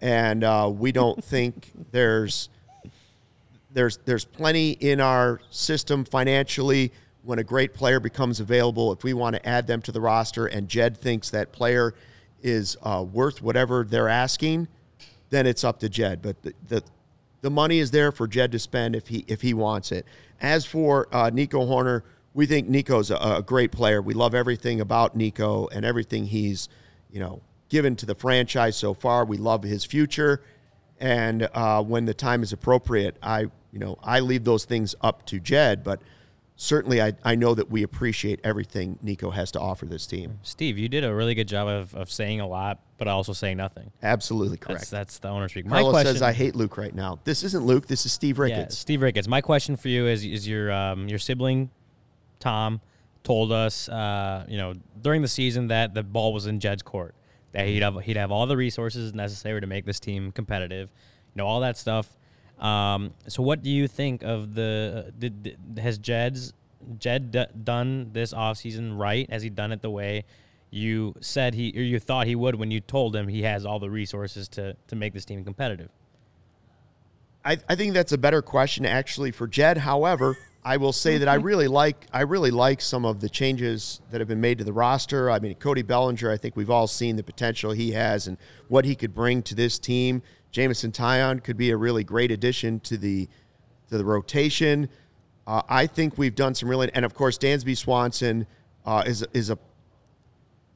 And uh, we don't *laughs* think there's there's there's plenty in our system financially when a great player becomes available. If we want to add them to the roster, and Jed thinks that player is uh, worth whatever they're asking, then it's up to Jed. But the, the the money is there for Jed to spend if he if he wants it. As for uh, Nico Hoerner, we think Nico's a, a great player. We love everything about Nico and everything he's you know given to the franchise so far. We love his future, and uh, when the time is appropriate, I you know I leave those things up to Jed. But certainly I, I know that we appreciate everything Nico has to offer this team. Steve, you did a really good job of, of saying a lot, but also saying nothing. Absolutely correct. that's the owner speak. My Carlos question, says I hate Luke right now. This isn't Luke. This is Steve yeah, Ricketts. Steve Ricketts. My question for you is: Is your um, your sibling Tom told us, uh, you know, during the season that the ball was in Jed's court, that he'd have he'd have all the resources necessary to make this team competitive, you know, all that stuff. Um, so, what do you think of the? Did, did- has Jed's Jed d- done this offseason right? Has he done it the way you said he or you thought he would when you told him he has all the resources to to make this team competitive? I, I think that's a better question actually for Jed. However, I will say that I *laughs* really like I really like some of the changes that have been made to the roster. I mean, Cody Bellinger, I think we've all seen the potential he has and what he could bring to this team. Jameson Taillon could be a really great addition to the to the rotation. Uh, I think we've done some really, and of course, Dansby Swanson uh, is is a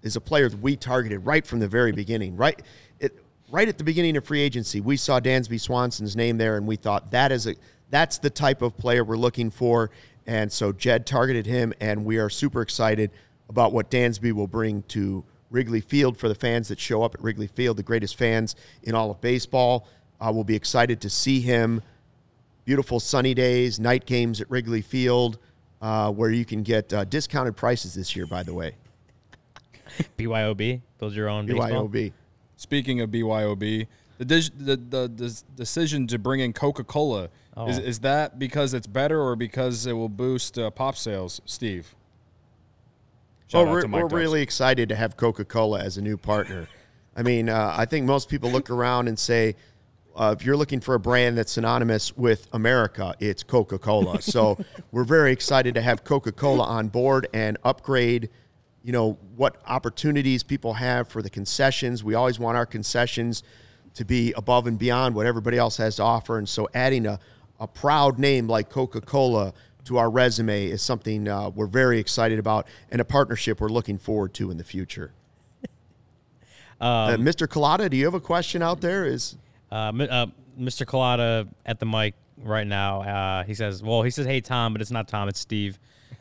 is a player that we targeted right from the very beginning. Right, it, right at the beginning of free agency, we saw Dansby Swanson's name there, and we thought that is a that's the type of player we're looking for. And so Jed targeted him, and we are super excited about what Dansby will bring to Wrigley Field for the fans that show up at Wrigley Field, the greatest fans in all of baseball. Uh, we'll be excited to see him. Beautiful sunny days, night games at Wrigley Field, uh, where you can get uh, discounted prices this year, by the way. *laughs* BYOB, build your own baseball. BYOB. Speaking of BYOB, the, dis- the, the, the decision to bring in Coca Cola is, Oh. is that because it's better or because it will boost uh, pop sales, Steve? Shout Well, we're, we're really excited to have Coca Cola as a new partner. I mean, uh, I think most people look around and say, uh, if you're looking for a brand that's synonymous with America, it's Coca Cola. *laughs* so we're very excited to have Coca Cola on board and upgrade. You know what opportunities people have for the concessions. We always want our concessions to be above and beyond what everybody else has to offer, and so adding a, a proud name like Coca Cola to our resume is something uh, we're very excited about and a partnership we're looking forward to in the future. *laughs* uh, Mr. Collada, do you have a question out there? Is Uh, uh, Mr. Collada at the mic right now. Uh, he says, "Well, he says, hey Tom, but it's not Tom, it's Steve.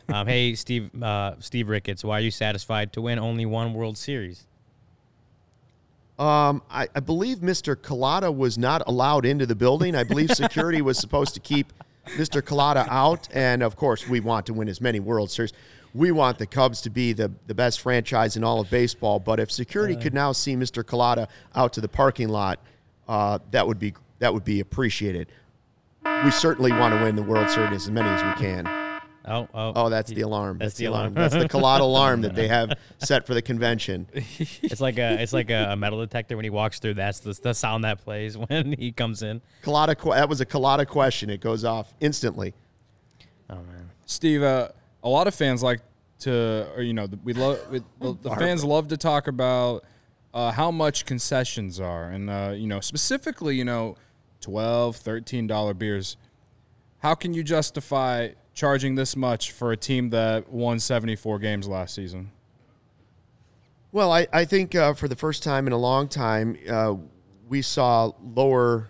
Um, hey *laughs* Steve, uh, Steve Ricketts, why are you satisfied to win only one World Series? um, I, I believe Mr. Collada was not allowed into the building. I believe security was supposed to keep Mr. Collada out, and of course, we want to win as many World Series. We want the Cubs to be the, the best franchise in all of baseball. But if security could now see Mr. Collada out to the parking lot, uh, that would be that would be appreciated. We certainly want to win the World Series as many as we can. Oh, oh, Oh, that's the alarm. That's the alarm. That's the Collada alarm that they have *laughs* set for the convention. *laughs* it's like a it's like a, a metal detector when he walks through. That's the, the sound that plays *laughs* when he comes in. Collada, that was a Collada question. It goes off instantly. Oh man, Steve, uh, a lot of fans like to, or you know, we love the, the fans love to talk about uh, how much concessions are, and uh, you know, specifically, you know, 12 13 dollar beers. How can you justify charging this much for a team that won 74 games last season? Well, I, I think uh, for the first time in a long time, uh, we saw lower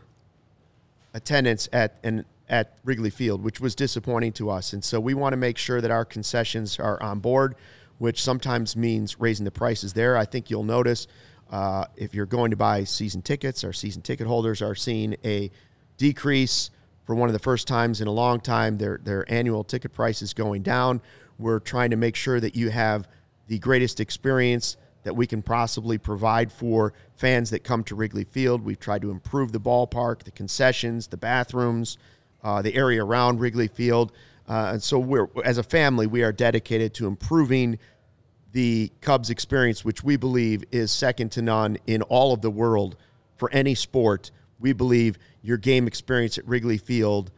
attendance at and at Wrigley Field, which was disappointing to us. And so we want to make sure that our concessions are on board, which sometimes means raising the prices there. I think you'll notice uh, if you're going to buy season tickets, our season ticket holders are seeing a decrease for one of the first times in a long time. Their their annual ticket price is going down. We're trying to make sure that you have the greatest experience that we can possibly provide for fans that come to Wrigley Field. We've tried to improve the ballpark, the concessions, the bathrooms, uh, the area around Wrigley Field. Uh, and so we're as a family, we are dedicated to improving the Cubs experience, which we believe is second to none in all of the world for any sport. We believe your game experience at Wrigley Field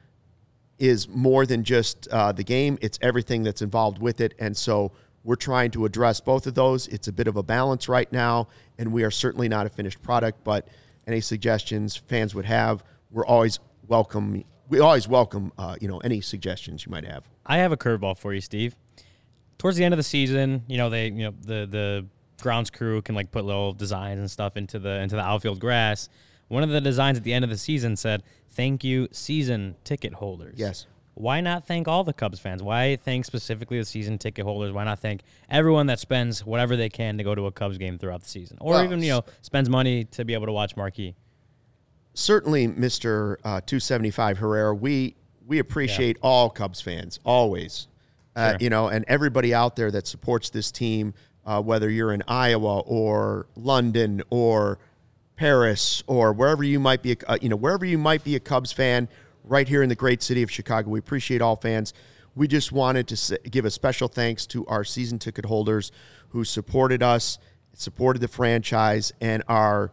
is more than just uh, the game, it's everything that's involved with it. And so we're trying to address both of those. It's a bit of a balance right now, and we are certainly not a finished product, but any suggestions fans would have, we're always welcome. We always welcome, uh, you know, any suggestions you might have. I have a curveball for you, Steve. Towards the end of the season, you know they, you know the the grounds crew can like put little designs and stuff into the into the outfield grass. One of the designs at the end of the season said, "Thank you, season ticket holders." Yes. why not thank all the Cubs fans? Why thank specifically the season ticket holders? Why not thank everyone that spends whatever they can to go to a Cubs game throughout the season, or Well, even you know spends money to be able to watch marquee? certainly, Mister uh, Two Seventy Five Herrera, we we appreciate all Cubs fans always. Uh, Sure. You know, and everybody out there that supports this team, uh, whether you're in Iowa or London or Paris or wherever you might be, uh, you know, wherever you might be a Cubs fan, right here in the great city of Chicago. We appreciate all fans. We just wanted to give a special thanks to our season ticket holders who supported us, supported the franchise, and are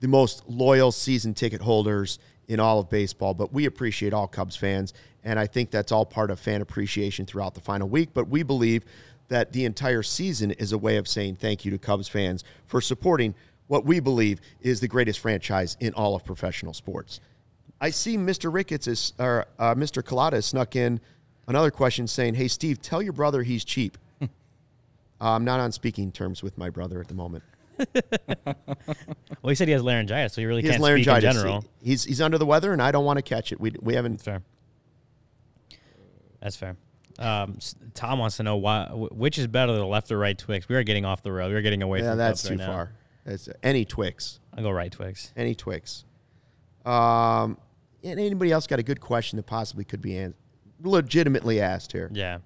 the most loyal season ticket holders in all of baseball. But we appreciate all Cubs fans, and I think that's all part of fan appreciation throughout the final week. But we believe that the entire season is a way of saying thank you to Cubs fans for supporting what we believe is the greatest franchise in all of professional sports. I see Mr. Ricketts is, or uh, Mr. Collada snuck in another question saying, "Hey Steve, tell your brother he's cheap." uh, *laughs* I'm not on speaking terms with my brother at the moment. *laughs* Well, he said he has laryngitis, so he really He can't speak in general. He- He's he's under the weather, and I don't want to catch it. We we haven't. Fair. That's fair. Um, Tom wants to know why, which is better, the left or right Twix. We are getting off the road. We are getting away Yeah, from that's too right now. Far. It's any Twix, I'll go right Twix. any Twix. Um, and anybody else got a good question that possibly could be an- legitimately asked here? Yeah.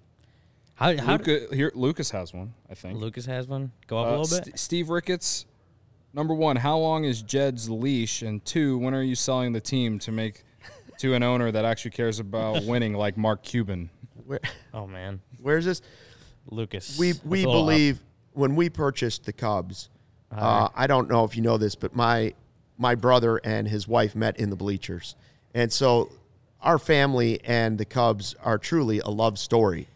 How, how Luca, here, Lucas has one, I think. Lucas has one? Go up Uh, a little bit. St- Steve Ricketts, number one, how long is Jed's leash? And two, when are you selling the team to make to an owner that actually cares about *laughs* winning, like Mark Cuban? Where, *laughs* oh man, where's this? Lucas. we we a little up. believe when we purchased the Cubs. Uh, I don't know if you know this, but my my brother and his wife met in the bleachers, and so our family and the Cubs are truly a love story.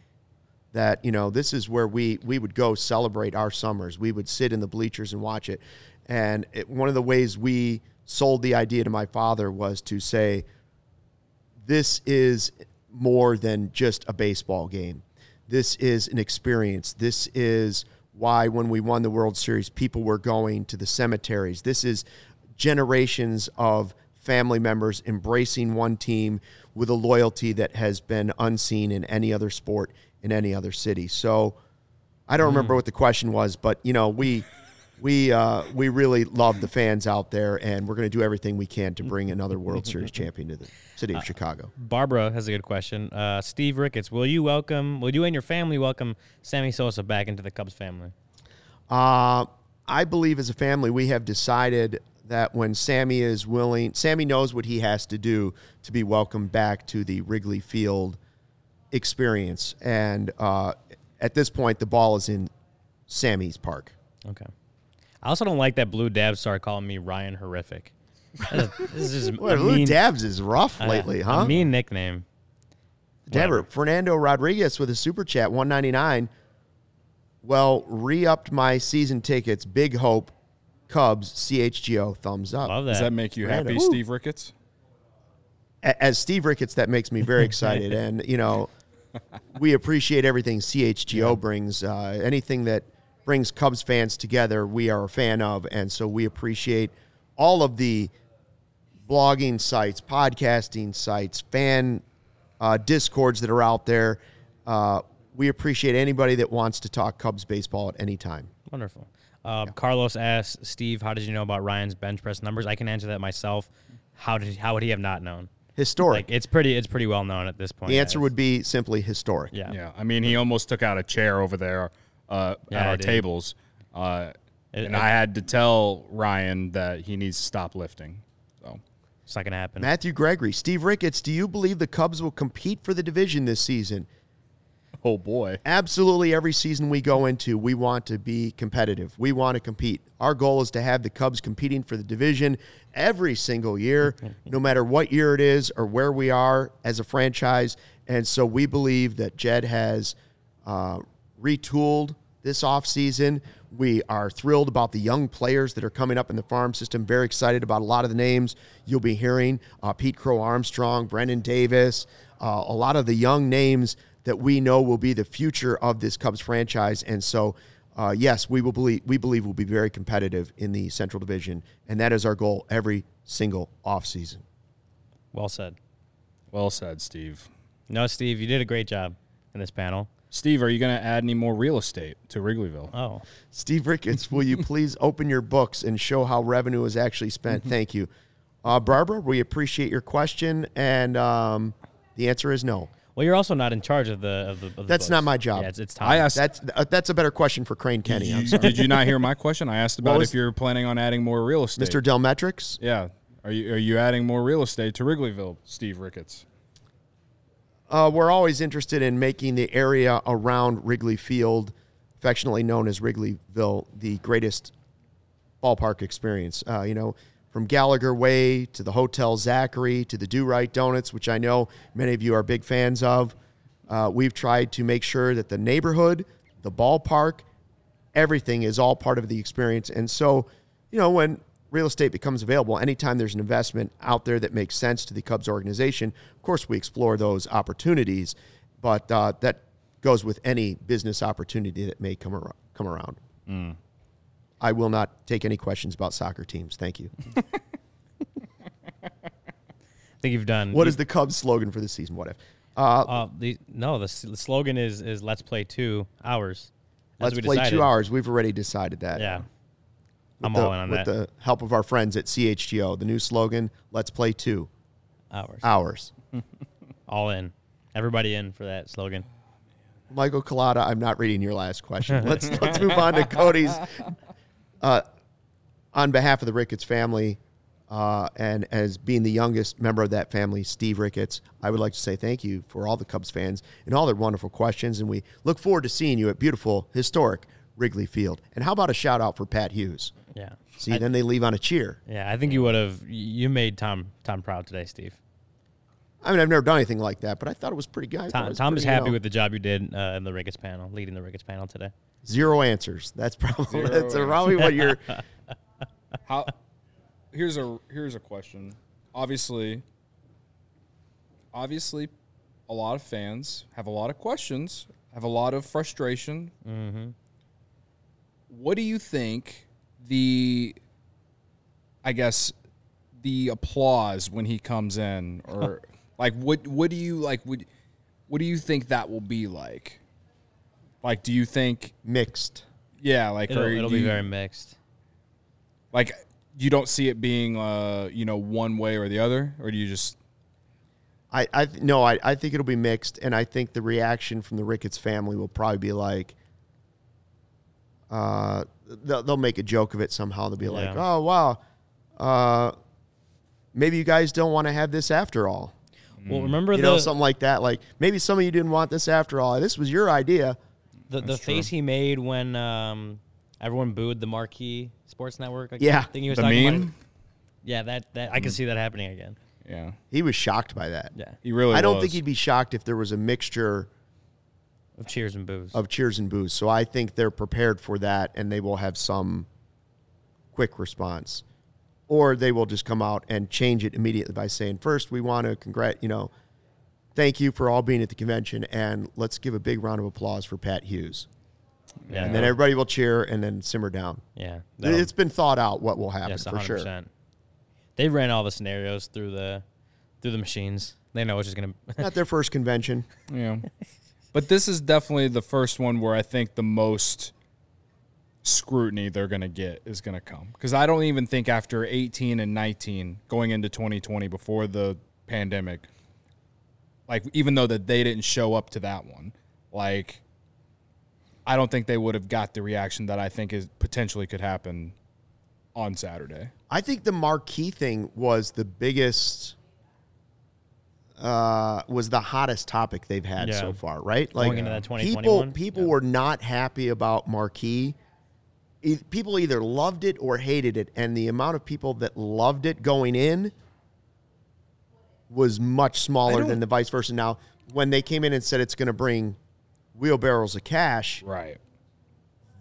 That you know, this is where we we would go celebrate our summers. We would sit in the bleachers and watch it, and it, one of the ways we sold the idea to my father was to say, this is more than just a baseball game. This is an experience. This is why, when we won the World Series, people were going to the cemeteries. This is generations of family members embracing one team with a loyalty that has been unseen in any other sport in any other city. So I don't mm. remember what the question was, but you know, we we uh, we really love the fans out there, and we're going to do everything we can to bring another World Series *laughs* champion to the city of Chicago. Barbara has a good question. Uh, Steve Ricketts, will you welcome? Will you and your family welcome Sammy Sosa back into the Cubs family? Uh, I believe as a family, we have decided that when Sammy is willing, Sammy knows what he has to do to be welcomed back to the Wrigley Field experience. And uh, at this point, the ball is in Sammy's park. Okay. I also don't like that Blue Dab started calling me Ryan Horrific. That is- This is just *laughs* Well, a mean, Dabs is rough uh, lately, a huh? mean nickname. Deborah, whatever. Fernando Rodriguez with a super chat, 199. Well, re upped my season tickets. Big hope. Cubs, CHGO, thumbs up. Love that. Does that make you Random. happy, Woo. Steve Ricketts? As Steve Ricketts, that makes me very *laughs* excited. and, you know, we appreciate everything CHGO brings. Uh, anything that brings Cubs fans together, we are a fan of. And so we appreciate all of the blogging sites, podcasting sites, fan uh, discords that are out there. Uh, we appreciate anybody that wants to talk Cubs baseball at any time. Wonderful. Uh, Carlos asks Steve, "How did you know about Ryan's bench press numbers?" I can answer that myself. How did how would he have not known? Historic. Like it's pretty it's pretty well known at this point. the answer guys. would be simply historic. yeah. Yeah. I mean, he almost took out a chair over there uh, Yeah, at I our did. tables. Uh, It- and it- I had to tell Ryan that he needs to stop lifting. So It's not gonna happen. Matthew Gregory, Steve Ricketts, do you believe the Cubs will compete for the division this season? Oh boy. Absolutely every season we go into, we want to be competitive. We want to compete. Our goal is to have the Cubs competing for the division every single year, *laughs* no matter what year it is or where we are as a franchise. And so we believe that Jed has uh, retooled this offseason. We are thrilled about the young players that are coming up in the farm system. Very excited about a lot of the names you'll be hearing uh, Pete Crow Armstrong, Brennen Davis, uh, a lot of the young names that we know will be the future of this Cubs franchise. And so, uh, yes, we will believe we believe we'll be very competitive in the Central Division, and that is our goal every single offseason. Well said. Well said, Steve. No, Steve, you did a great job in this panel. Steve, are you going to add any more real estate to Wrigleyville? Oh, Steve Ricketts, will you *laughs* please open your books and show how revenue is actually spent? Thank you. Uh, Barbara, we appreciate your question, and um, the answer is no. well, you're also not in charge of the of the. Of the That's books. not my job. Yeah, it's, it's time. I asked. That's uh, that's a better question for Crane Kenney. I'm sorry. Did you not hear my *laughs* question? I asked about was- if you're planning on adding more real estate. Mr. Delmetrics, Yeah. Are you are you adding more real estate to Wrigleyville, Steve Ricketts? Uh, we're always interested in making the area around Wrigley Field, affectionately known as Wrigleyville, the greatest ballpark experience. Uh, you know, from Gallagher Way to the Hotel Zachary to the Do-Rite Donuts, which I know many of you are big fans of. Uh, we've tried to make sure that the neighborhood, the ballpark, everything is all part of the experience. And so, you know, when real estate becomes available, anytime there's an investment out there that makes sense to the Cubs organization, of course, we explore those opportunities. But uh, that goes with any business opportunity that may come, ar- come around. I will not take any questions about soccer teams. Thank you. I think you've done. What you- is the Cubs slogan for the season? What if? Uh, Uh, the no, the, the slogan is is let's play two hours. Let's play decided. two hours. We've already decided that. Yeah, With I'm the, all in on with that. the help of our friends at CHGO. The new slogan: Let's play two hours. hours. *laughs* All in. Everybody in for that slogan. Michael Collada, I'm not reading your last question. Let's let's move on to Cody's. Uh, on behalf of the Ricketts family, uh, and as being the youngest member of that family, Steve Ricketts, I would like to say thank you for all the Cubs fans and all their wonderful questions. And we look forward to seeing you at beautiful, historic Wrigley Field. And how about a shout out for Pat Hughes? Yeah. See, I, then they leave on a cheer. yeah, I think you would have. You made Tom Tom proud today, Steve. I mean, I've never done anything like that, but I thought it was pretty good. I thought it Tom, was Tom is pretty, you happy know, with the job you did uh, in the Ricketts panel, leading the Ricketts panel today. zero answers. That's probably Zero that's probably what you're. *laughs* How? Here's a here's a question. Obviously, obviously, a lot of fans have a lot of questions, have a lot of frustration. Mm-hmm. What do you think the, I guess, the applause when he comes in, or like what what do you like? Would what do you think that will be like? Like, do you think? Mixed. Yeah, like It'll, or it'll be you- very mixed. like you don't see it being uh you know one way or the other or do you just I, I no, I, I think it'll be mixed, and I think the reaction from the Ricketts family will probably be like, uh, they'll, they'll make a joke of it somehow. They'll be like, Yeah. oh wow, uh, maybe you guys don't want to have this after all. Well, remember You the know, something like that. Like maybe some of you didn't want this after all. This was your idea. the, the face he made when um, everyone booed the Marquee Sports Network. I Yeah. think he was the talking meme about it. Yeah, that that I can see that happening again. yeah He was shocked by that. Yeah, he really I don't was. think he'd be shocked if there was a mixture of cheers and booze. of cheers and boos. So I think they're prepared for that, and they will have some quick response, or they will just come out and change it immediately by saying, first, we want to congrat, you know, thank you for all being at the convention, and let's give a big round of applause for Pat Hughes, yeah, and then everybody will cheer and then simmer down. yeah, It's been thought out what will happen yes, for sure. They ran all the scenarios through the through the machines. They know it's just gonna. Not their first convention. yeah *laughs* but this is definitely the first one where i think the most scrutiny they're going to get is going to come. Because i don't even think after 18 and 19 going into 2020 before the pandemic like even though that they didn't show up to that one like i don't think they would have got the reaction that i think is potentially could happen on saturday. I think the marquee thing was the biggest, uh, was the hottest topic they've had Yeah. so far, right? Like into that people, people Yeah. were not happy about marquee. People either loved it or hated it, and the amount of people that loved it going in was much smaller than the vice versa. Now, when they came in and said it's going to bring wheelbarrows of cash, right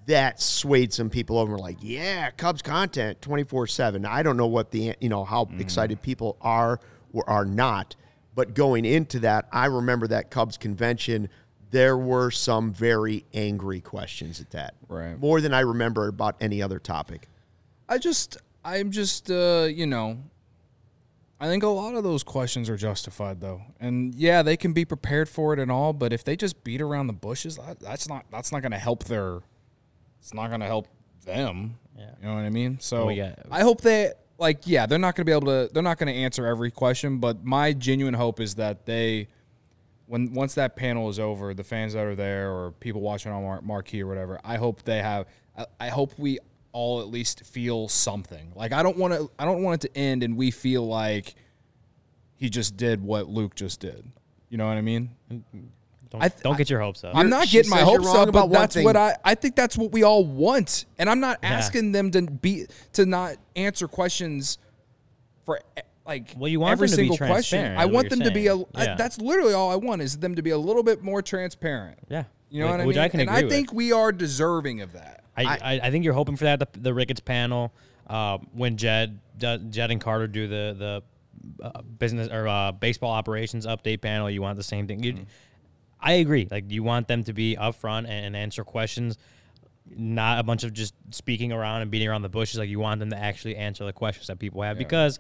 that swayed some people over like yeah cubs content 24-7 i don't know what the you know how excited people are or are not but going into that i remember that cubs convention there were some very angry questions at that Right. more than i remember about any other topic I just, I'm just, uh, you know, I think a lot of those questions are justified though. And yeah, they can be prepared for it and all, but if they just beat around the bushes, that's not that's not going to help their it's not going to help them. Yeah. You know what I mean? So Well, yeah. I hope they like yeah, they're not going to be able to they're not going to answer every question, but my genuine hope is that they when once that panel is over, the fans that are there or people watching on mar- marquee or whatever, I hope they have. I, I hope we all at least feel something. Like I don't want to. I don't want it to end and we feel like he just did what Luke just did. You know what I mean? Don't, I th- don't get your hopes up. I'm not she getting my hopes up, about but that's thing. what I. I think that's what we all want, and I'm not Yeah. asking them to be to not answer questions for eh, like Well, you want every them to be single question. I want you're them to be a. saying. I- that's literally all I want is them to be a little bit more transparent. yeah. You know Like, what I which mean? I can and agree I with. think we are deserving of that. I, I, I think you're hoping for that the, the Ricketts panel uh, when Jed Jed and Carter do the the uh, business or uh, baseball operations update panel. You want the same thing. You, I agree. Like you want them to be upfront and, and answer questions, not a bunch of just speaking around and beating around the bushes. Like you want them to actually answer the questions that people have because,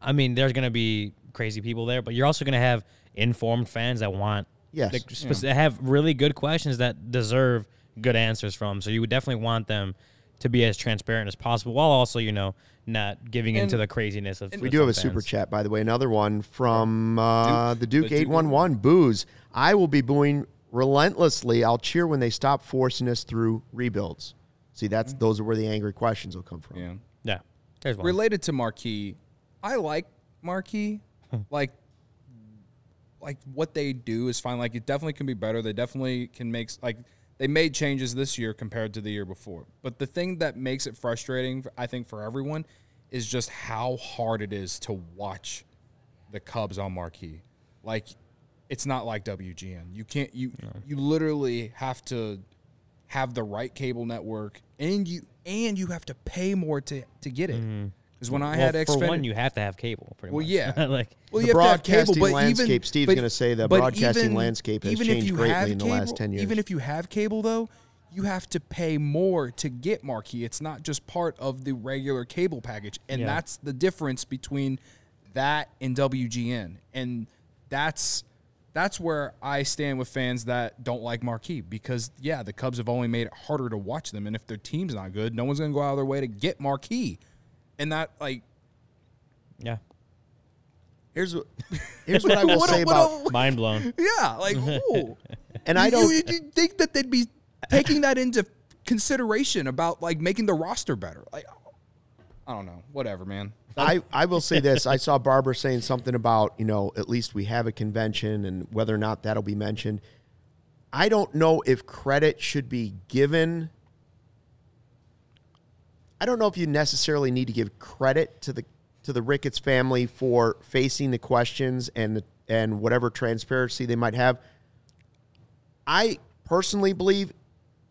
I mean, there's gonna be crazy people there, but you're also gonna have informed fans that want Yes. like, spec- that have really good questions that deserve good answers from. So you would definitely want them to be as transparent as possible, while also you know not giving into the craziness of. We do have a super chat, by the way. Another one from uh, Duke the Duke eight one one booze. I will be booing relentlessly. I'll cheer when they stop forcing us through rebuilds. See, that's mm-hmm. those are where the angry questions will come from. Yeah. Yeah, there's one. Related to Marquee, I like Marquee. *laughs* Hmm. like, like what they do is fine. Like it definitely can be better. They definitely can make like they made changes this year compared to the year before. But the thing that makes it frustrating, I think, for everyone, is just how hard it is to watch the Cubs on Marquee. Like, it's not like WGN. You can't you you literally have to have the right cable network, and you and you have to pay more to to get it. Mm-hmm. Because when I well, had for Xfinity, one, you have to have cable. Pretty well, much. yeah, *laughs* like well, The you have to have cable, broadcasting but landscape, even, Steve's gonna say the but broadcasting even- landscape has even changed if you greatly have in the cable, last 10 years. Even if you have cable, though, you have to pay more to get Marquee. It's not just part of the regular cable package, and Yeah. that's the difference between that and WGN, and that's. That's where I stand with fans that don't like Marquee because yeah, the Cubs have only made it harder to watch them, and if their team's not good, no one's gonna go out of their way to get Marquee, and that like yeah, Here's what *laughs* here's what I will What- say what- about *laughs* mind blown. Yeah, like *laughs* ooh. and I don't You, you think that they'd be taking that into consideration about like making the roster better? Like, I don't know. Whatever, man. I, I will say this. I saw Barbara saying something about, you know, at least we have a convention and whether or not that'll be mentioned. I don't know if credit should be given. I don't know if you necessarily need to give credit to the to the Ricketts family for facing the questions and the, and whatever transparency they might have. I personally believe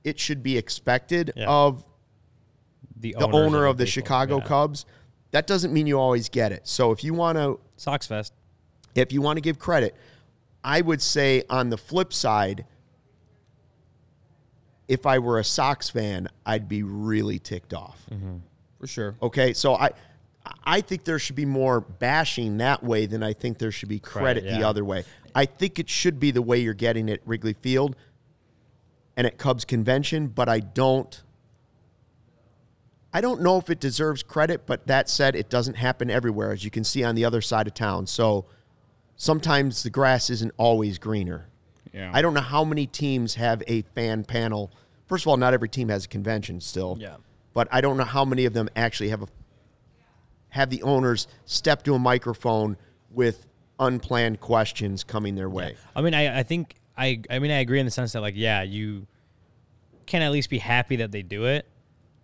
it should be expected Yeah. of The, the owner of the baseball. Chicago Yeah. Cubs. That doesn't mean you always get it. So if you want to Sox Fest. if you want to give credit, I would say on the flip side, if I were a Sox fan, I'd be really ticked off. Mm-hmm. For sure. Okay, so I I think there should be more bashing that way than I think there should be credit Credit, the other way. I think it should be the way you're getting it at Wrigley Field and at Cubs convention, but I don't I don't know if it deserves credit, but that said, it doesn't happen everywhere, as you can see on the other side of town. So sometimes the grass isn't always greener. Yeah. I don't know how many teams have a fan panel. First of all, not every team has a convention still. Yeah. But I don't know how many of them actually have a have the owners step to a microphone with unplanned questions coming their way. I mean, I, I think I I mean I agree in the sense that like yeah, you can at least be happy that they do it,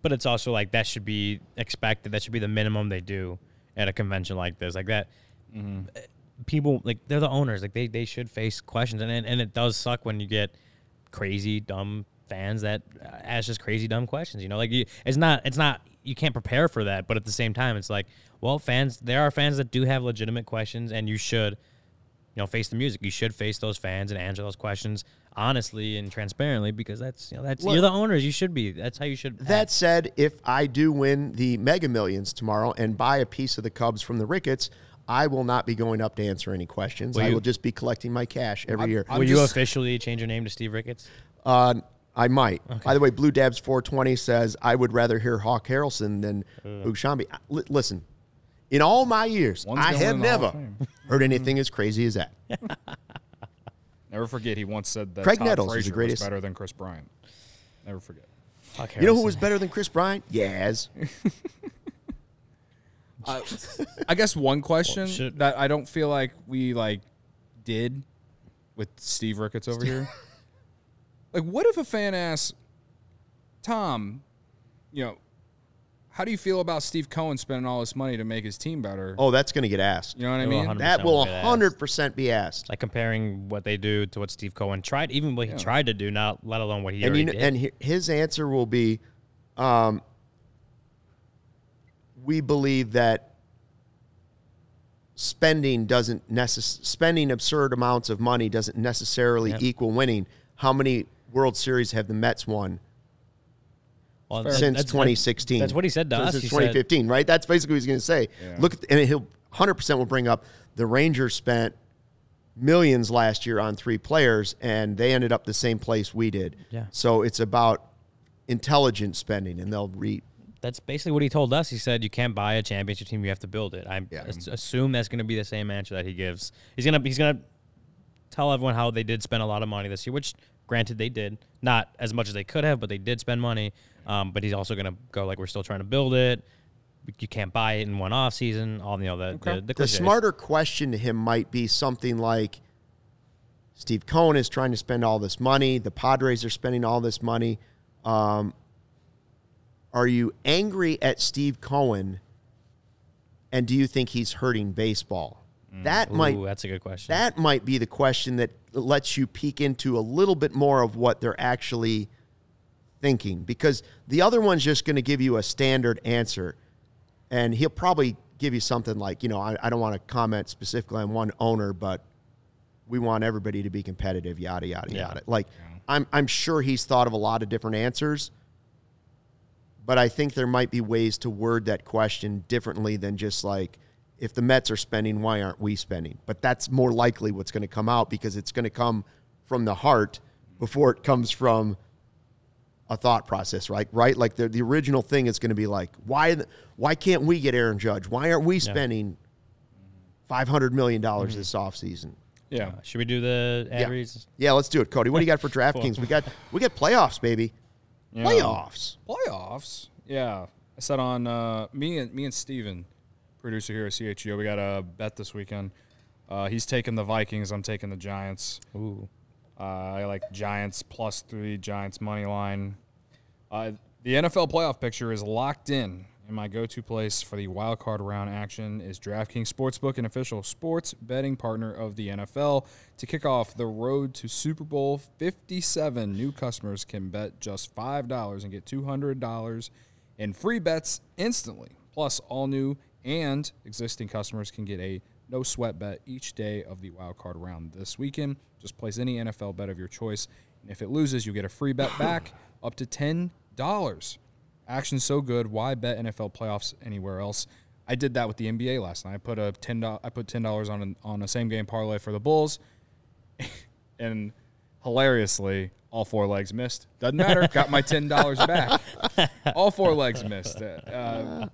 but it's also like that should be expected. That should be the minimum they do at a convention like this. Like that, people like they're the owners. Like they they should face questions, and and, and it does suck when you get crazy dumb fans that uh, ask just crazy dumb questions. You know, like you, it's not it's not you can't prepare for that, but at the same time, it's like well, fans there are fans that do have legitimate questions, and you should you know, face the music. You should face those fans and answer those questions honestly and transparently because that's you know that's Look- you're the owners. You should be. That's how you should. That act. said, if I do win the Mega Millions tomorrow and buy a piece of the Cubs from the Ricketts, I will not be going up to answer any questions. Will I you- will just be collecting my cash every year. I'm Will you just- officially change your name to Steve Ricketts? Uh, I might. By the way, Blue Dabs 420 says I would rather hear Hawk Harrelson than Ugshambi. L- listen, in all my years, One's I have in the Hall never heard anything as crazy as that. *laughs* Never forget, he once said that Craig Todd Nettles is the greatest. was better than Kris Bryant. Never forget. Fuck You know who Harrison. was better than Kris Bryant? Yaz. *laughs* I guess one question should- that I don't feel like we like did with Steve Ricketts over here. *laughs* like, what if a fan asks Tom, you know, how do you feel about Steve Cohen spending all this money to make his team better? Oh, that's going to get asked. You know what I It will mean? 100% that will get asked. 100% be asked. Like comparing what they do to what Steve Cohen tried, even what he tried to do, not let alone what he and already you know, did. and hi- his answer will be, um, we believe that spending doesn't necess- spending absurd amounts of money doesn't necessarily Yep. equal winning. How many World Series have the Mets won Well, that- since that's- 2016? That's what he said to So us. Since He said- 2015, right? That's basically what he's going to say. Yeah. Look, at the, and he'll 100% will bring up the Rangers spent millions last year on three players, and they ended up the same place we did. Yeah. So it's about intelligent spending, and they'll re. That's basically what he told us. He said you can't buy a championship team; you have to build it. I Yeah. assume that's going to be the same answer that he gives. He's gonna he's gonna tell everyone how they did spend a lot of money this year, which granted they did, not as much as they could have, but they did spend money. Um, but he's also gonna go like we're still trying to build it. You can't buy it in one off season. All you know the the, the, The smarter question to him might be something like Steve Cohen is trying to spend all this money. The Padres are spending all this money. Um, are you angry at Steve Cohen? And do you think he's hurting baseball? That might Ooh, that's a good question. that might be the question that lets you peek into a little bit more of what they're actually thinking because the other one's just going to give you a standard answer and he'll probably give you something like you know i, I don't want to comment specifically on one owner but we want everybody to be competitive yada yada Yeah. yada. Like I'm, I'm sure he's thought of a lot of different answers but i think there might be ways to word that question differently than just like if the mets are spending why aren't we spending? But that's more likely what's going to come out because it's going to come from the heart before it comes from a thought process, right? Right? Like the, the original thing is going to be like, why why can't we get Aaron Judge? Why aren't we spending five hundred million dollars this offseason? Yeah. Uh, should we do the ad Yeah. reads? Yeah, let's do it, Cody. What do you got for *laughs* DraftKings? We got we got playoffs, baby. Yeah. Playoffs. Playoffs. Yeah. I said on uh, me and me and Steven, producer here at CHGO, we got a bet this weekend. Uh, he's taking the Vikings. I'm taking the Giants. Ooh, Uh, I like Giants plus three, Giants money line. Uh, the NFL playoff picture is locked in, and my go-to place for the wild card round action is DraftKings Sportsbook, an official sports betting partner of the NFL. To kick off the road to Super Bowl 57, new customers can bet just five dollars and get two hundred dollars in free bets instantly. Plus, all new and existing customers can get a no sweat bet each day of the wild card round this weekend. Just place any NFL bet of your choice, and if it loses, you get a free bet back *coughs* up to ten dollars. Action's so good, why bet NFL playoffs anywhere else? I did that with the NBA last night. I put a ten dollars. I put ten dollars on a, on a same game parlay for the Bulls, *laughs* and hilariously, all four legs missed. Doesn't matter. Got my ten dollars back. *laughs* All four legs missed. Uh,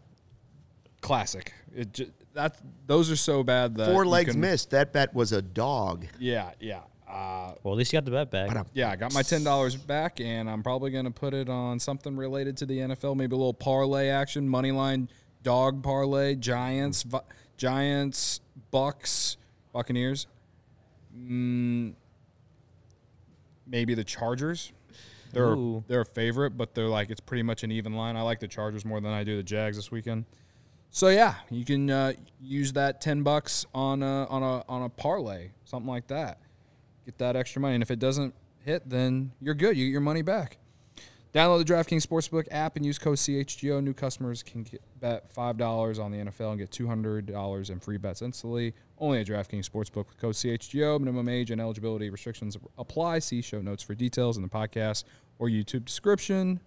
classic. It ju- that those are so bad that Four legs can- missed. That bet was a dog. Yeah, yeah. Uh, well, at least you got the bet back. yeah, I got my ten dollars back, and I'm probably gonna put it on something related to the NFL. Maybe a little parlay action, money line, dog parlay, Giants, Vi- Giants, Bucks, Buccaneers. Mm, maybe the Chargers. They're Ooh. they're a favorite, but they're like it's pretty much an even line. I like the Chargers more than I do the Jags this weekend. So yeah, you can uh, use that ten bucks on a on a on a parlay, something like that. Get that extra money, and if it doesn't hit, then you're good. You get your money back. Download the DraftKings Sportsbook app and use code CHGO. New customers can get, bet five dollars on the NFL and get two hundred dollars in free bets instantly. Only at DraftKings Sportsbook with code CHGO. Minimum age and eligibility restrictions apply. See show notes for details in the podcast or YouTube description.